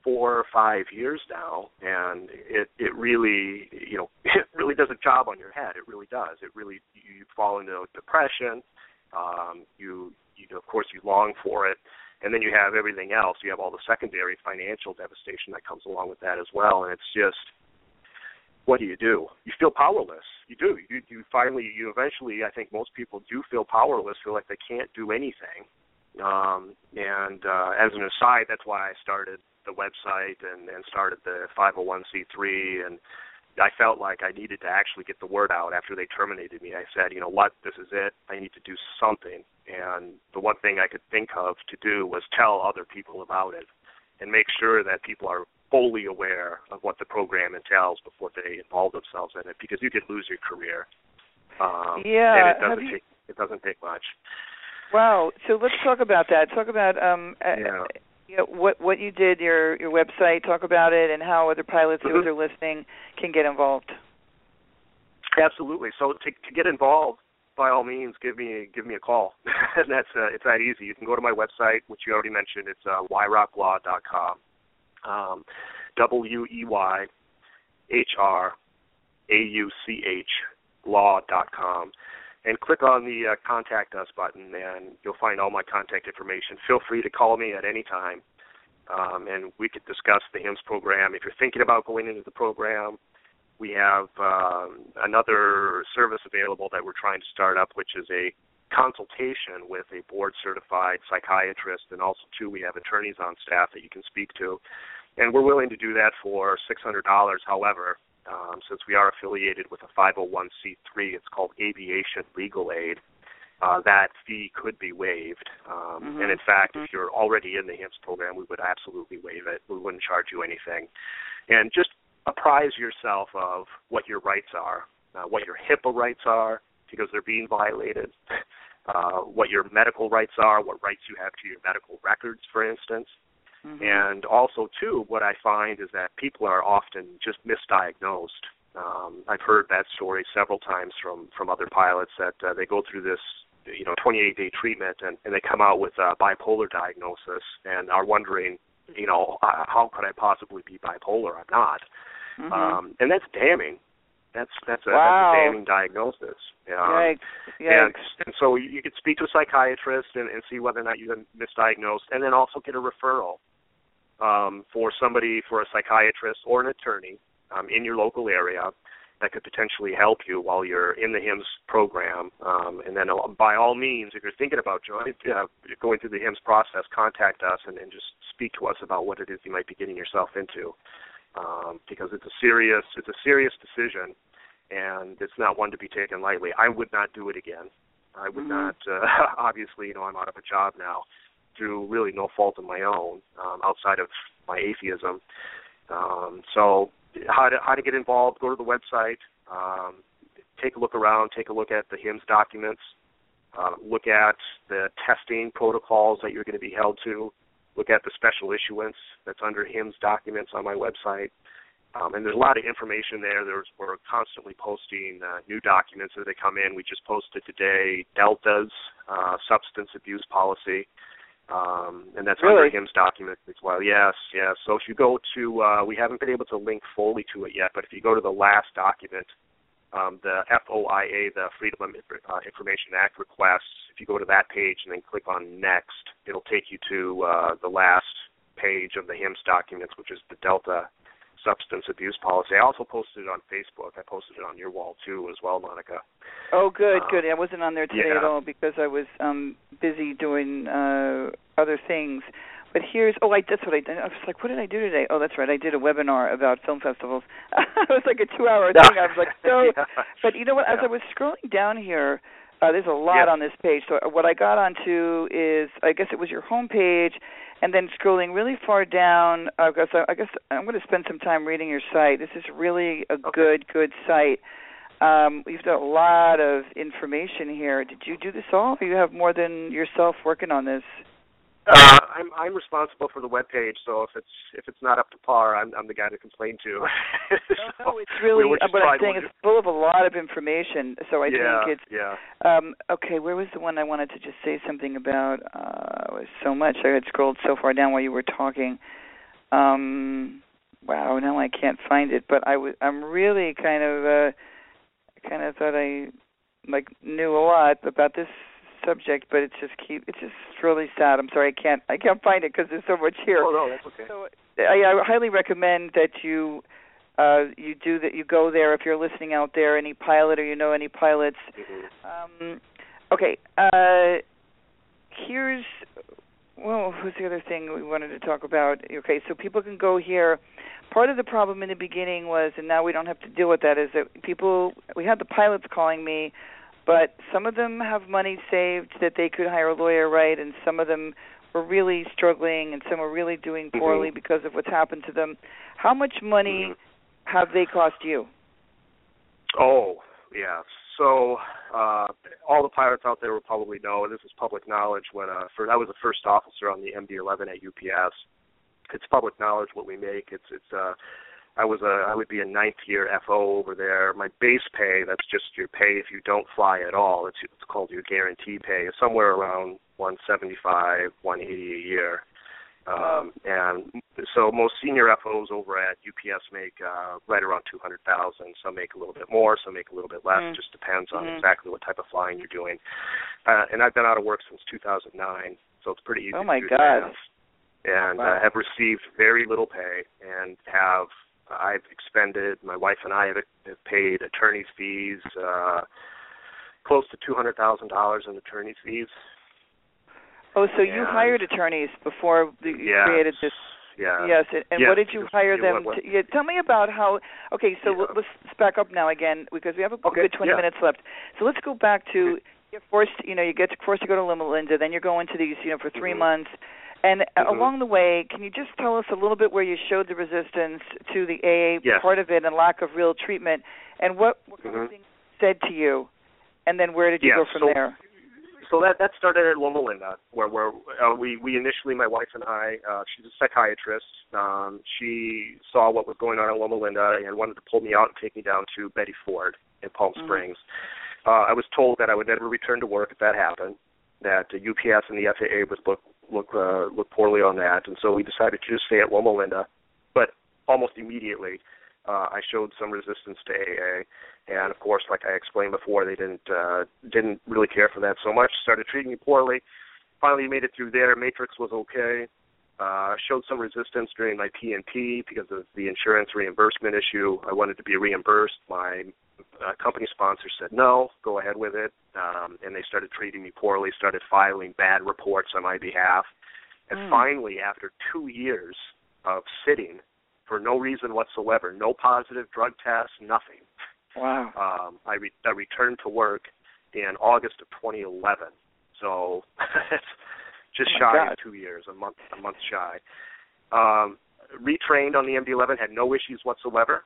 four or five years now, and it it really you know [laughs] it really does a job on your head. It really does. It really you fall into depression. Um, you you of course you long for it, and then you have everything else. You have all the secondary financial devastation that comes along with that as well, and it's just what do you do? You feel powerless. You do. You you finally you eventually I think most people do feel powerless, feel like they can't do anything. Um, and uh, as an aside, that's why I started the website and, and started the 501c3 and I felt like I needed to actually get the word out after they terminated me. I said, you know what, this is it. I need to do something. And the one thing I could think of to do was tell other people about it and make sure that people are fully aware of what the program entails before they involve themselves in it because you could lose your career. Um, Yeah, and it doesn't you- take it doesn't take much. Wow. So let's talk about that. Talk about um uh, Yeah. you know, what what you did, your your website. Talk about it and how other pilots who Mhm. are listening can get involved. Absolutely. So to to get involved, by all means, give me give me a call, [laughs] and that's uh, it's that easy. You can go to my website, which you already mentioned. It's uh, weyhrauchlaw.com. Um, W e y h r a u c h law.com, and click on the uh, contact us button, and you'll find all my contact information. Feel free to call me at any time, um, and we could discuss the HIMS program. If you're thinking about going into the program, we have um, another service available that we're trying to start up, which is a consultation with a board certified psychiatrist, and also too we have attorneys on staff that you can speak to, and we're willing to do that for six hundred dollars. However, um, since we are affiliated with a 501c3, it's called Aviation Legal Aid. Uh, that fee could be waived, um, Mhm. and in fact, Mhm. if you're already in the HIMS program, we would absolutely waive it. We wouldn't charge you anything, and just apprise yourself of what your rights are, uh, what your HIPAA rights are, because they're being violated, [laughs] uh, what your medical rights are, what rights you have to your medical records, for instance. Mhm. And also, too, what I find is that people are often just misdiagnosed. Um, I've heard that story several times from from other pilots that uh, they go through this, you know, 28 day treatment and, and they come out with a bipolar diagnosis and are wondering, you know, uh, how could I possibly be bipolar? I'm not. Mhm. Um, and that's damning. That's that's a, Wow. that's a damning diagnosis. Um, Yikes. and, Yikes. and so you, you could speak to a psychiatrist and, and see whether or not you've been misdiagnosed, and then also get a referral um, for somebody, for a psychiatrist or an attorney um, in your local area that could potentially help you while you're in the HIMS program. Um, and then, uh, by all means, if you're thinking about joining, uh, going through the HIMS process, contact us and, and just speak to us about what it is you might be getting yourself into, um, because it's a serious, it's a serious decision, and it's not one to be taken lightly. I would not do it again. I would Mhm. not. Uh, [laughs] obviously, you know, I'm out of a job now through really no fault of my own, um, outside of my atheism. Um, so, how to how to get involved? Go to the website. Um, take a look around. Take a look at the HIMS documents. Uh, look at the testing protocols that you're going to be held to. Look at the special issuance that's under HIMS documents on my website. Um, and there's a lot of information there. There's, we're constantly posting uh, new documents as they come in. We just posted today Delta's uh, substance abuse policy, um, and that's Really? under HIMS documents as well. Yes, yes. So if you go to, uh, we haven't been able to link fully to it yet, but if you go to the last document, um, the FOIA, the Freedom of uh, Information Act requests, if you go to that page and then click on Next, it'll take you to uh, the last page of the HIMS documents, which is the Delta substance abuse policy. I also posted it on Facebook. I posted it on your wall too, as well, Monica. Oh, good, Uh, good. I wasn't on there today yeah. at all because I was um busy doing uh other things. But here's oh, I that's what I did. I was like, what did I do today? Oh, that's right. I did a webinar about film festivals. [laughs] it was like a two-hour thing. I was like, [laughs] so. But you know what? As Yeah. I was scrolling down here, uh, there's a lot Yeah. on this page. So what I got onto is, I guess it was your homepage, and then scrolling really far down. Uh, because I, I guess I'm going to spend some time reading your site. This is really a Okay. good, good site. Um, you've got a lot of information here. Did you do this all, or you have more than yourself working on this? Uh, [laughs] I'm I'm responsible for the web page, so if it's if it's not up to par, I'm I'm the guy to complain to. [laughs] No, no, it's really. But I'm saying it's full of a lot of information. So I yeah, think it's yeah. Um, okay, where was the one I wanted to just say something about? Uh, it was so much. I had scrolled so far down while you were talking. Um, wow, now I can't find it. But I was. I'm really kind of. Uh, kind of thought I like knew a lot about this subject, but it's just keep. It's just really sad. I'm sorry, I can't. I can't find it because there's so much here. Oh no, that's okay. So I, I highly recommend that you uh you do that you go there if you're listening out there any pilot or you know any pilots Mhm. um okay uh here's well who's the other thing we wanted to talk about okay so people can go here part of the problem in the beginning was and now we don't have to deal with that is that people we had the pilots calling me but some of them have money saved that they could hire a lawyer right and some of them were really struggling and some were really doing poorly Mhm. because of what's happened to them how much money Mhm. have they cost you Oh, yeah. So uh all the pilots out there will probably know, and this is public knowledge. When uh, for I was a first officer on the MD-11 at UPS. It's public knowledge what we make. It's it's uh I was a I would be a ninth year FO over there. My base pay, that's just your pay if you don't fly at all. It's it's called your guarantee pay. Is somewhere around 175, 180 a year. Um, and so most senior FOs over at UPS make uh, right around 200,000. Some make a little bit more, some make a little bit less. Mm. Just depends on Mhm. exactly what type of flying you're doing. Uh, and I've been out of work since 2009, so it's pretty easy. Oh, to my do God. And Wow. uh, have received very little pay, and have I've expended. My wife and I have, have paid attorney's fees, uh, close to two hundred thousand dollars in attorney's fees. oh so you hired attorneys before the, you Yes. created this Yeah. Yes, and, and Yes, what did you hire them to? Yeah, tell me about how. Okay, so Yeah. let's back up now again because we have a Okay, good 20 yeah. minutes left. So let's go back to you're forced. You know, you get forced to go to Loma Linda, then you're going to these, you know, for 3 Mhm. months. And uh Mhm. along the way, can you just tell us a little bit where you showed the resistance to the AA Yes. part of it and lack of real treatment, and what what kind of Mhm. things said to you, and then where did you Yeah, go from so- there? so that that started at Loma Linda, where where uh, we we initially my wife and I uh, she's a psychiatrist. Um, she saw what was going on at Loma Linda and wanted to pull me out and take me down to Betty Ford in Palm Mhm. Springs. Uh, I was told that I would never return to work if that happened. That the UPS and the FAA was look look uh, look poorly on that, and so we decided to just stay at Loma Linda. But almost immediately, uh, I showed some resistance to AA, and of course, like I explained before, they didn't uh, didn't really care for that so much. Started treating me poorly. Finally, made it through there. Matrix was okay. Uh, showed some resistance during my PNP because of the insurance reimbursement issue. I wanted to be reimbursed. My uh, company sponsor said no, go ahead with it, um, and they started treating me poorly. Started filing bad reports on my behalf, and Mm. finally, after two years of sitting for no reason whatsoever, no positive drug tests, nothing, Wow. um, I, re- I returned to work in August of 2011. So [laughs] just Oh shy God. of two years, a month a month shy. Um, retrained on the MD11, had no issues whatsoever.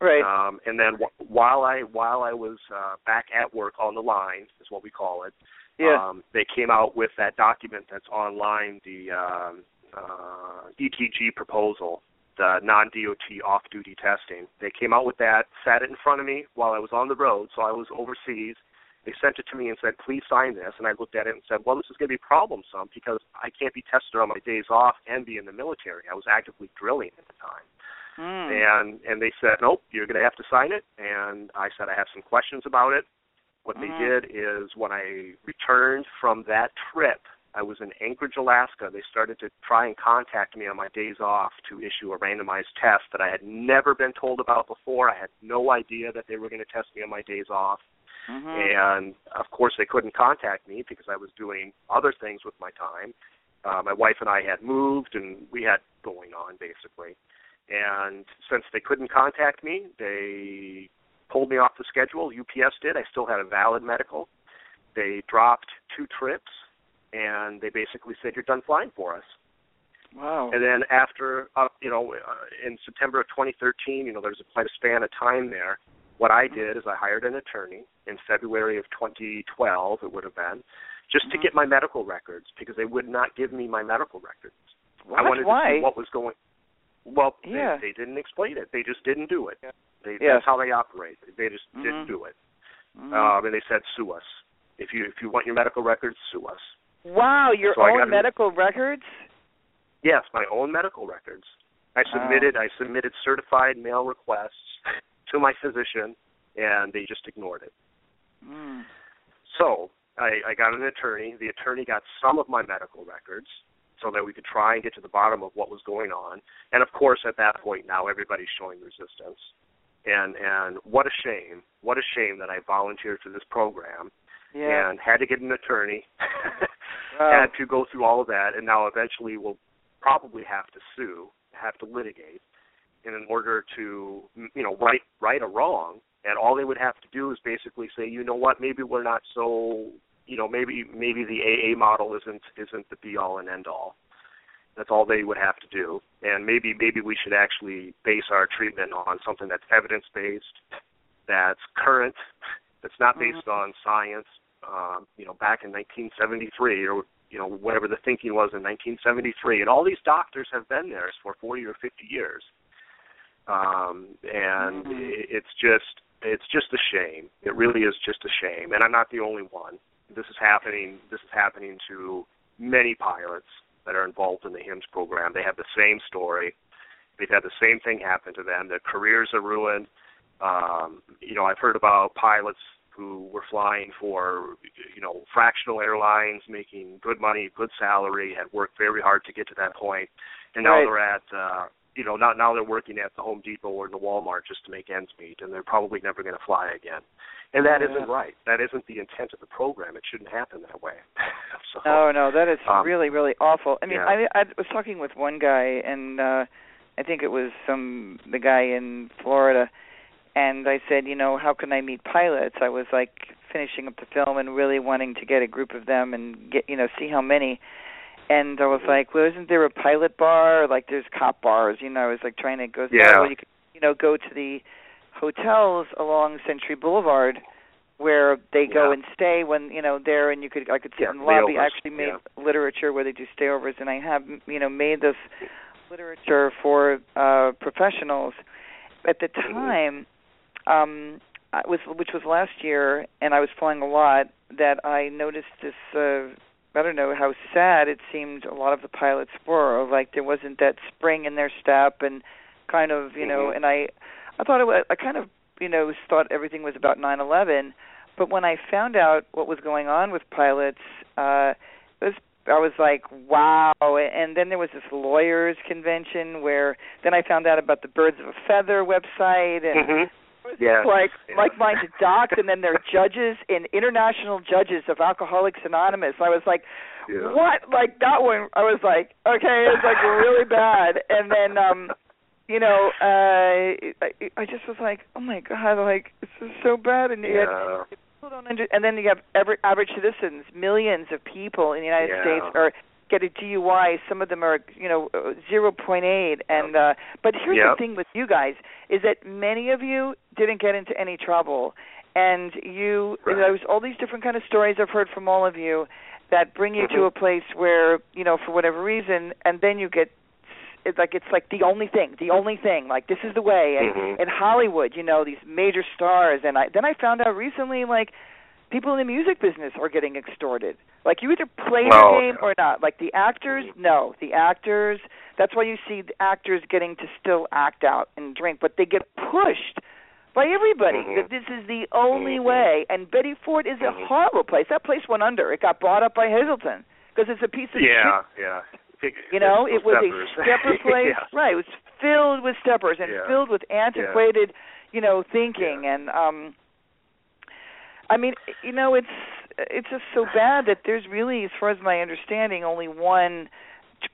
Right. Um, and then wh- while I while I was uh, back at work on the line, is what we call it. yeah. Um, they came out with that document that's online, the um, uh, ETG proposal, the non-DOT off-duty testing. They came out with that, sat it in front of me while I was on the road, so I was overseas. They sent it to me and said, "Please sign this." And I looked at it and said, "Well, this is going to be problemsome because I can't be tested on my days off and be in the military. I was actively drilling at the time." Mm. and and they said nope you're going to have to sign it and i said i have some questions about it what Mhm. they did is when i returned from that trip I was in Anchorage, Alaska. They started to try and contact me on my days off to issue a randomized test that I had never been told about before. I had no idea that they were going to test me on my days off. Mm-hmm. And of course, they couldn't contact me because I was doing other things with my time. Uh, my wife and I had moved, and we had going on basically. And since they couldn't contact me, they pulled me off the schedule. UPS did. I still had a valid medical. They dropped two trips, and they basically said, "You're done flying for us." Wow. And then after, uh, you know, uh, in September of 2013, you know, there's quite a span of time there. What I did is I hired an attorney in February of 2012. It would have been just to Mhm. get my medical records because they would not give me my medical records. What? I wanted Why? to see what was going. Well, Yeah. they, they didn't explain it. They just didn't do it. Yeah. They, Yeah. That's how they operate. They just Mhm. didn't do it. Mhm. Um, and they said, "Sue us if you if you want your medical records, sue us." wow, your so own medical records? Yes, my own medical records. I Wow. submitted I submitted certified mail requests to my physician, and they just ignored it. Mm. So I, I got an attorney. The attorney got some of my medical records so that we could try and get to the bottom of what was going on. And of course, at that point now, everybody's showing resistance. And and what a shame! What a shame that I volunteered for this program Yeah. and had to get an attorney, [laughs] Wow. had to go through all of that, and now eventually will probably have to sue, have to litigate, and in order to you know right right a wrong, and all they would have to do is basically say, you know what, maybe we're not so you know maybe maybe the AA model isn't isn't the be all and end all. That's all they would have to do, and maybe maybe we should actually base our treatment on something that's evidence based, that's current, that's not based on science. Um, you know, back in 1973 or you know whatever the thinking was in 1973, and all these doctors have been there for 40 or 50 years, um, and Mhm. it, it's just it's just a shame. It really is just a shame, and I'm not the only one. This is happening. This is happening to many pilots that are involved in the HIMS program. They have the same story. They've had the same thing happen to them. Their careers are ruined. Um, you know, I've heard about pilots who were flying for, you know, fractional airlines, making good money, good salary, had worked very hard to get to that point, and now Right. they're at, uh, you know, now now they're working at the Home Depot or the Walmart just to make ends meet, and they're probably never going to fly again. And that Yeah. not right. That isn't the intent of the program. It shouldn't happen that way. [laughs] so, No, no, that is Um, really, really awful. I mean, yeah. I I was talking with one guy, and uh I think it was some the guy in Florida, and I said, you know, how can I meet pilots? I was like finishing up the film and really wanting to get a group of them and get, you know, see how many. And I was like, well, isn't there a pilot bar? Like, there's cop bars. You know, I was like trying to go. Yeah. Well, you could, you know, go to the hotels along Century Boulevard where they go Yeah. and stay when you know there and you could I could sit Yeah, in the lobby. I actually made yeah. literature where they do stayovers and I have you know made this literature for uh professionals. At the Mm-hmm. time um I was which was last year and I was flying a lot that I noticed this uh I don't know how sad it seemed a lot of the pilots were like there wasn't that spring in their step and kind of you know Mhm. and I I thought it was I kind of you know thought everything was about 9/11 but when I found out what was going on with pilots uh it was I was like wow and then there was this lawyers convention where then I found out about the birds of a feather website and Mhm. Yes. like Yeah. like-minded docs, and then there are judges and international judges of Alcoholics Anonymous. I was like, Yeah. what? Like that one? I was like, okay, it's like really bad. And then, um, you know, uh, I, I just was like, oh my god, like this is so bad. And you have Yeah. people don't under, and then you have every average citizens, millions of people in the United Yeah. States are get a DUI. Some of them are, you know, zero point eight. And uh, but here's Yep. the thing with you guys is that many of you didn't get into any trouble, and you Right. there's all these different kind of stories I've heard from all of you that bring you to Mhm. a place where you know for whatever reason, and then you get it's like it's like the only thing, the only thing. Like this is the way. And Mhm. in Hollywood, you know, these major stars, and I then I found out recently like people in the music business are getting extorted. Like you either play the game or not. Like the actors, no, the actors. That's why you see the actors getting to still act out and drink, but they get pushed by everybody Mhm. that this is the only Mhm. way. And Betty Ford is a Mhm. horrible place. That place went under. It got bought up by Hazelden. because it's a piece of yeah, shit. yeah. You know, it was steppers. a stepper [laughs] place, yeah. right? It was filled with steppers and Yeah. filled with antiquated, you know, thinking Yeah. and um I mean, you know, it's it's just so bad that there's really, as far as my understanding, only one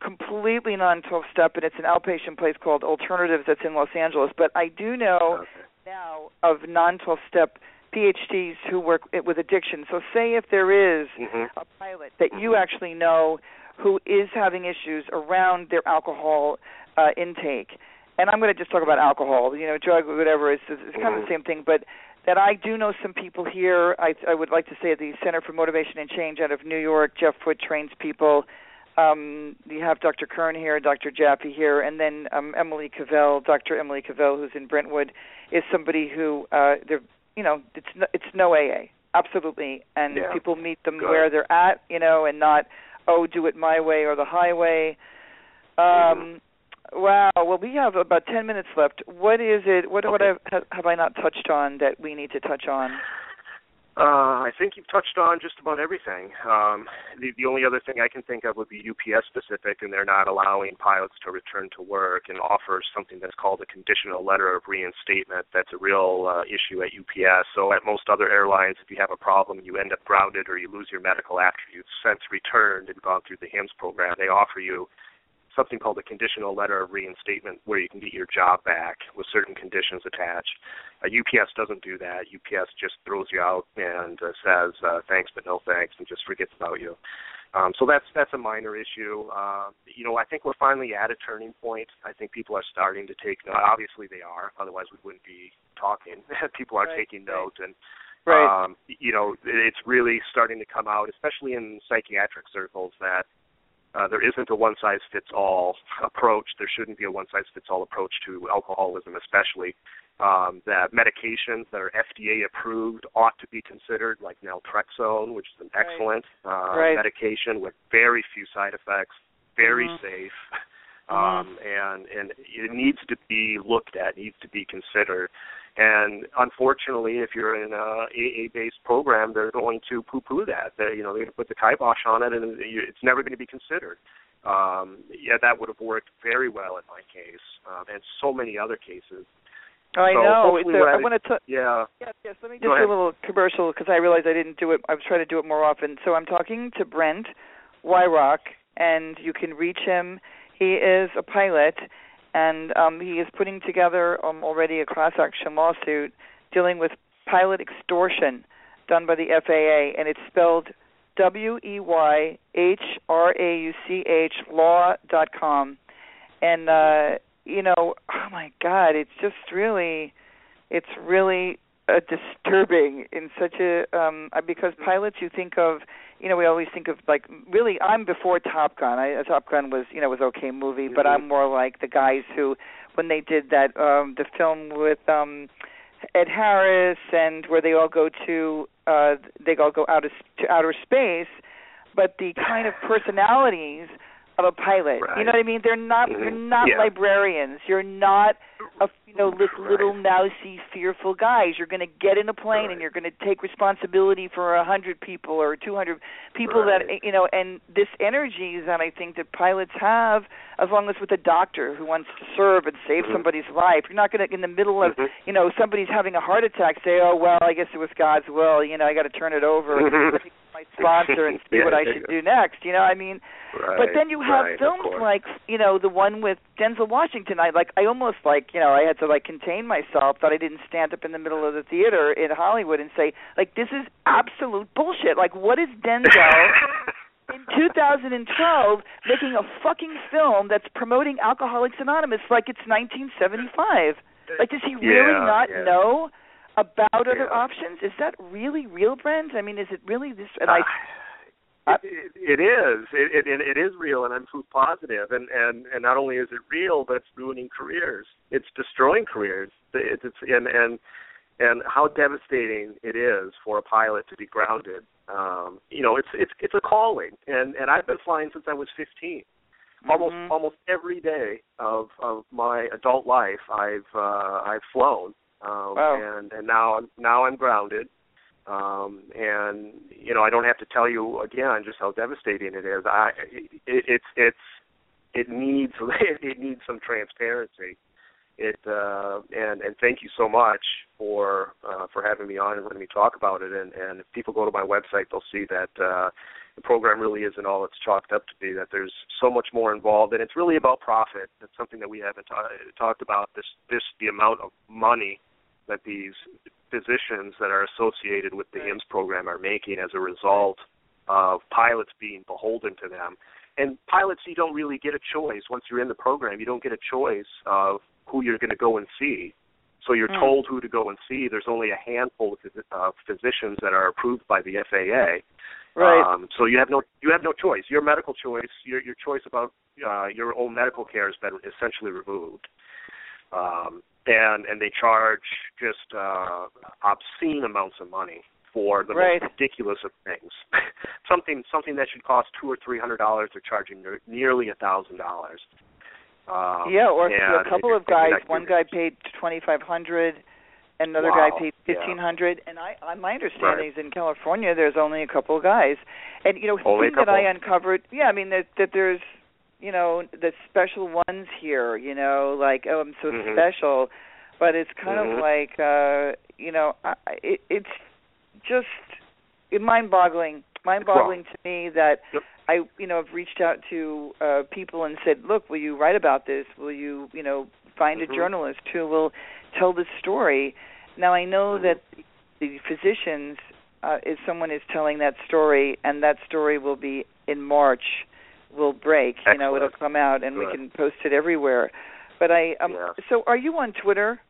completely non-12 step, and it's an outpatient place called Alternatives that's in Los Angeles. But I do know Okay. now of non-12 step PhDs who work with addiction. So say if there is Mhm. a pilot that you actually know who is having issues around their alcohol uh, intake, and I'm going to just talk about alcohol, you know, drug whatever, it's, it's kind of Mhm. the same thing, but that I do know some people here, I, I would like to say at the Center for Motivation and Change out of New York, Jeff Foote trains people. Um, you have Dr. Kern here, Dr. Jaffe here, and then um, Emily Cavell, Dr. Emily Cavell, who's in Brentwood, is somebody who uh, they're, you know, it's no, it's no AA, absolutely, and Yeah. people meet them Good. where they're at, you know, and not oh, do it my way or the highway. Um, Wow. Well, we have about ten minutes left. What is it? What what Okay. have, have I not touched on that we need to touch on? Uh, I think you've touched on just about everything. Um, the, the only other thing I can think of would be UPS specific, and they're not allowing pilots to return to work and offer something that's called a conditional letter of reinstatement. That's a real uh, issue at UPS. So at most other airlines, if you have a problem you end up grounded or you lose your medical after you've since returned and gone through the HIMS program, they offer you something called a conditional letter of reinstatement where you can get your job back with certain conditions attached. Uh, UPS doesn't do that. UPS just throws you out and uh, says uh, thanks but no thanks and just forgets about you. Um, so that's that's a minor issue. Uh, you know, I think we're finally at a turning point. I think people are starting to take note. Obviously, they are. Otherwise, we wouldn't be talking. [laughs] people are Right, taking right. note, and Right. um, you know, it's really starting to come out, especially in psychiatric circles, that uh, there isn't a one size fits all approach. There shouldn't be a one size fits all approach to alcoholism, especially. Um, that medications that are FDA approved ought to be considered, like naltrexone, which is an Right. excellent uh, Right. medication with very few side effects, very Mhm. safe, Mhm. um, and and it needs to be looked at, needs to be considered. And unfortunately, if you're in a AA-based program, they're going to poo-poo that. They, you know, they're going to put the kibosh on it, and it's never going to be considered. Um, yeah, that would have worked very well in my case, um, and so many other cases. I so know. hopefully It's a, we're I want to. T- Yeah. yes, yes. Let me just do a little commercial because I realized I didn't do it. I was trying to do it more often. So I'm talking to Brent Weyhrauch, and you can reach him. He is a pilot, and um, he is putting together um, already a class action lawsuit dealing with pilot extortion done by the FAA, and it's spelled W E Y H R A U C H law dot com. And uh you know, oh my God, it's just really it's really uh, disturbing in such a um because pilots you think of you know we always think of like really I'm before Top Gun. I Top Gun was you know was okay movie, but Mhm. I'm more like the guys who when they did that um the film with um Ed Harris and where they all go to uh they all go out of, to outer space, but the kind of [sighs] personalities of a pilot. You know what I mean? They're not you're Mhm. not Yeah. librarians. You're not a you know this Right. little mousy fearful guys. You're going to get in a plane Right. and you're going to take responsibility for a hundred people or two hundred people Right. that you know. And this energy that I think that pilots have, as long as with a doctor who wants to serve and save Mhm. somebody's life, you're not going to in the middle of Mhm. you know somebody's having a heart attack say, oh well, I guess it was God's will. You know, I got to turn it over [laughs] my sponsor and see [laughs] Yeah, what I should do next. You know, I mean. Right. But then you have right, films like you know the one with Denzel Washington. I like I almost like you know I had to like contain myself that I didn't stand up in the middle of the theater in Hollywood and say like this is absolute bullshit. Like what is Denzel [laughs] in 2012 making a fucking film that's promoting Alcoholics Anonymous like it's 1975? Like does he really Yeah, not yeah. know about other Yeah. options? Is that really real, Brent? I mean, is it really this? And I Uh, it, it is. It, it it is real, and I'm proof positive. And and and not only is it real, but it's ruining careers. It's destroying careers. It's, it's and and and how devastating it is for a pilot to be grounded. Um, you know, it's it's it's a calling, and and I've been flying since I was 15. Almost Mhm. almost every day of of my adult life, I've uh, I've flown, um, Wow. and and now I'm now I'm grounded. Um, and you know, I don't have to tell you again just how devastating it is. I it, it's it's it needs [laughs] it needs some transparency. It uh, and and thank you so much for uh, for having me on and letting me talk about it. And and if people go to my website, they'll see that uh, the program really isn't all it's chalked up to be. That there's so much more involved, and it's really about profit. That's something that we haven't ta- talked about. This this the amount of money that these physicians that are associated with the HIMS program are making as a result of pilots being beholden to them. And pilots, you don't really get a choice once you're in the program. You don't get a choice of who you're going to go and see. So you're mm. told who to go and see. There's only a handful of physicians that are approved by the FAA. Right. Um, so you have no you have no choice. Your medical choice, your your choice about uh, your own medical care has been essentially removed. Um, and and they charge just uh, obscene amounts of money for the right. most ridiculous of things. [laughs] something something that should cost two or three hundred dollars, they're charging nearly a thousand dollars. Um, yeah, or a couple of guys. One guy paid twenty five hundred, another wow. guy paid fifteen hundred. Yeah. And I, on my understanding, right. is in California there's only a couple of guys. And you know, the only thing that I uncovered, yeah, I mean that that there's you know the special ones here. You know, like oh, I'm so mm-hmm. special, but it's kind mm-hmm. of like uh, you know, I, it, it's just mind-boggling. Mind-boggling to me that yep. I, you know, have reached out to uh, people and said, "Look, will you write about this? Will you, you know, find mm-hmm. a journalist who will tell the story?" Now I know mm-hmm. that the physicians, uh, if someone is telling that story, and that story will be in March, will break. Excellent. You know, it'll come out, and Good. we can post it everywhere. But I, um, yes. so are you on Twitter?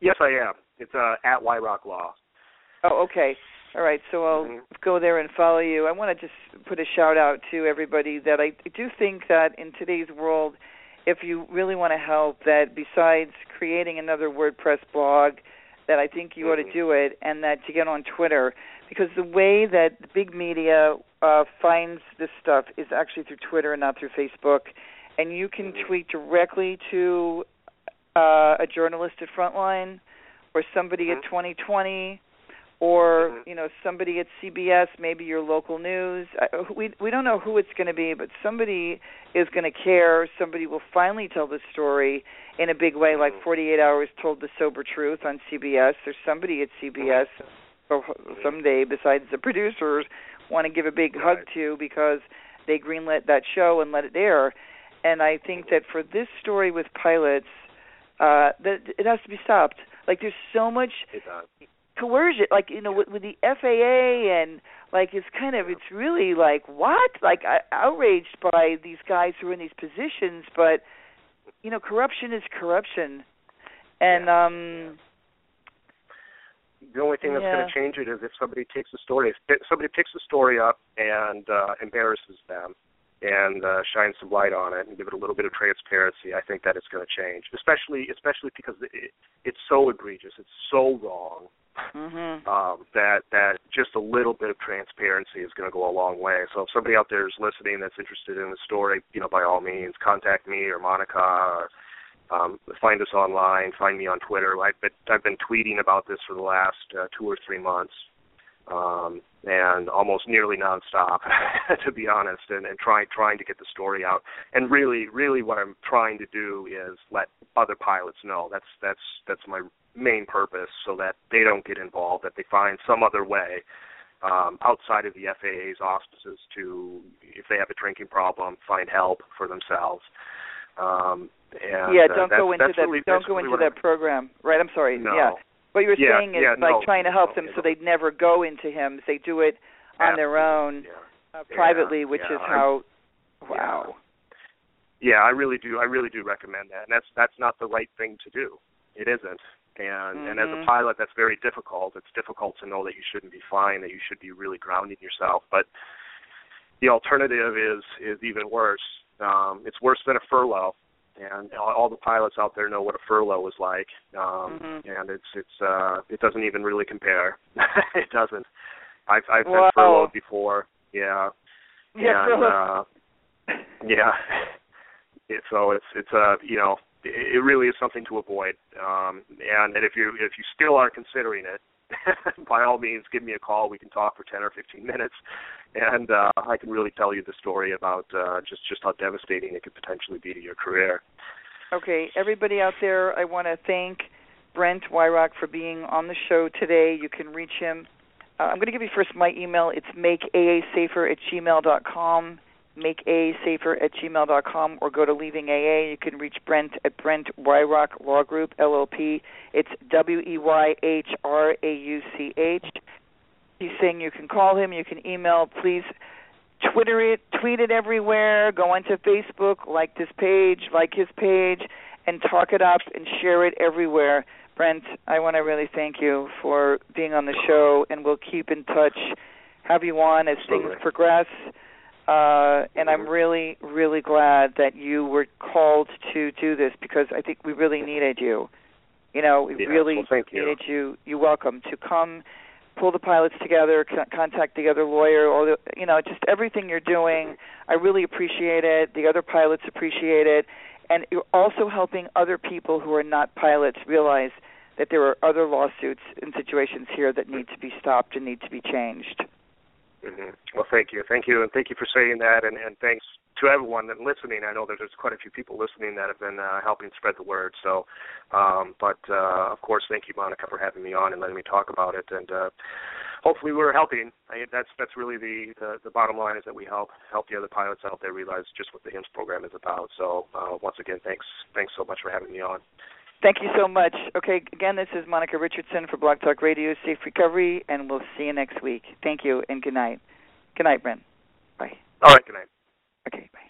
Yes, I am. It's uh, at Weyhrauch Law. Oh, okay. All right, so I'll mm-hmm. go there and follow you. I want to just put a shout out to everybody that I do think that in today's world, if you really want to help, that besides creating another WordPress blog, that I think you mm-hmm. ought to do it, and that to get on Twitter, because the way that the big media uh, finds this stuff is actually through Twitter and not through Facebook, and you can mm-hmm. tweet directly to uh, a journalist at Frontline or somebody mm-hmm. at 2020 or mm-hmm. you know somebody at CBS, maybe your local news. We we don't know who it's going to be, but somebody is going to care. Somebody will finally tell the story in a big way, like Mm-hmm. 48 Hours told the sober truth on CBS. There's somebody at CBS or someday besides the producers want to give a big right. hug to because they greenlit that show and let it air. And I think that for this story with pilots, uh, that it has to be stopped. Like there's so much coercion like you know with, with the FAA and like it's kind of it's really like what like I, outraged by these guys who are in these positions but you know corruption is corruption and yeah. um the only thing that's yeah. going to change it is if somebody takes the story if somebody picks the story up and uh embarrasses them and uh shines some light on it and give it a little bit of transparency i think that it's going to change especially especially because it, it's so egregious it's so wrong mm-hmm. um, that that just a little bit of transparency is going to go a long way. So if somebody out there is listening that's interested in the story, you know, by all means, contact me or Monica or um, find us online. Find me on Twitter. I've been, I've been tweeting about this for the last uh, two or three months, um, and almost nearly nonstop, [laughs] to be honest, and, and trying trying to get the story out. And really, really, what I'm trying to do is let other pilots know. That's that's that's my main purpose, so that they don't get involved. That they find some other way um, outside of the FAA's auspices to, if they have a drinking problem, find help for themselves. Um, and, yeah, uh, don't that's, go into that. Really, don't go really into that I'm, program. Right. I'm sorry. No. Yeah. What you were Yeah, saying is yeah, like no, trying to help no, them so they'd never go into him. They do it on their own Yeah. uh, privately, which is how. Wow. Yeah, I really do. I really do recommend that, and that's that's not the right thing to do. It isn't. And mm-hmm. and as a pilot, that's very difficult. It's difficult to know that you shouldn't be flying, that you should be really grounding yourself. But the alternative is is even worse. Um, it's worse than a furlough, and all, all the pilots out there know what a furlough is like. Um, mm-hmm. And it's it's uh, it doesn't even really compare. [laughs] it doesn't. I've I've been furloughed before. Yeah. Yeah. And, uh, yeah. [laughs] It, so it's it's uh you know it really is something to avoid. Um, and, and if you if you still are considering it, [laughs] by all means, give me a call. We can talk for 10 or 15 minutes, and uh, I can really tell you the story about uh, just just how devastating it could potentially be to your career. Okay, everybody out there, I want to thank Brent Weyhrauch for being on the show today. You can reach him. Uh, I'm going to give you first my email. It's makeaasafer at gmail.com makeaasafer at gmail.com or go to Leaving AA. You can reach Brent at Brent Weyhrauch Law Group, LLP. It's W E Y H R A U C H. He's saying you can call him, you can email. Please Twitter it, tweet it everywhere, go onto Facebook, like this page, like his page, and talk it up and share it everywhere. Brent, I want to really thank you for being on the show, and we'll keep in touch, have you on as things progress. Uh, and I'm really, really glad that you were called to do this because I think we really needed you. You know, we yeah, really well, you. needed you. You're welcome to come, pull the pilots together, contact the other lawyer, or the, you know, just everything you're doing. I really appreciate it. The other pilots appreciate it, and you're also helping other people who are not pilots realize that there are other lawsuits and situations here that need to be stopped and need to be changed. Mm-hmm. Well, thank you, thank you, and thank you for saying that, and, and thanks to everyone that listening. I know there's quite a few people listening that have been uh, helping spread the word. So, um, but uh, of course, thank you, Monica, for having me on and letting me talk about it. And uh, hopefully, we're helping. I, that's that's really the, the the bottom line is that we help help the other pilots out there realize just what the HIMS program is about. So, uh, once again, thanks thanks so much for having me on. Thank you so much. Okay, again, this is Monica Richardson for BlogTalkRadio Safe Recovery, and we'll see you next week. Thank you, and good night. Good night, Brent. Bye. All right, good night. Okay, bye.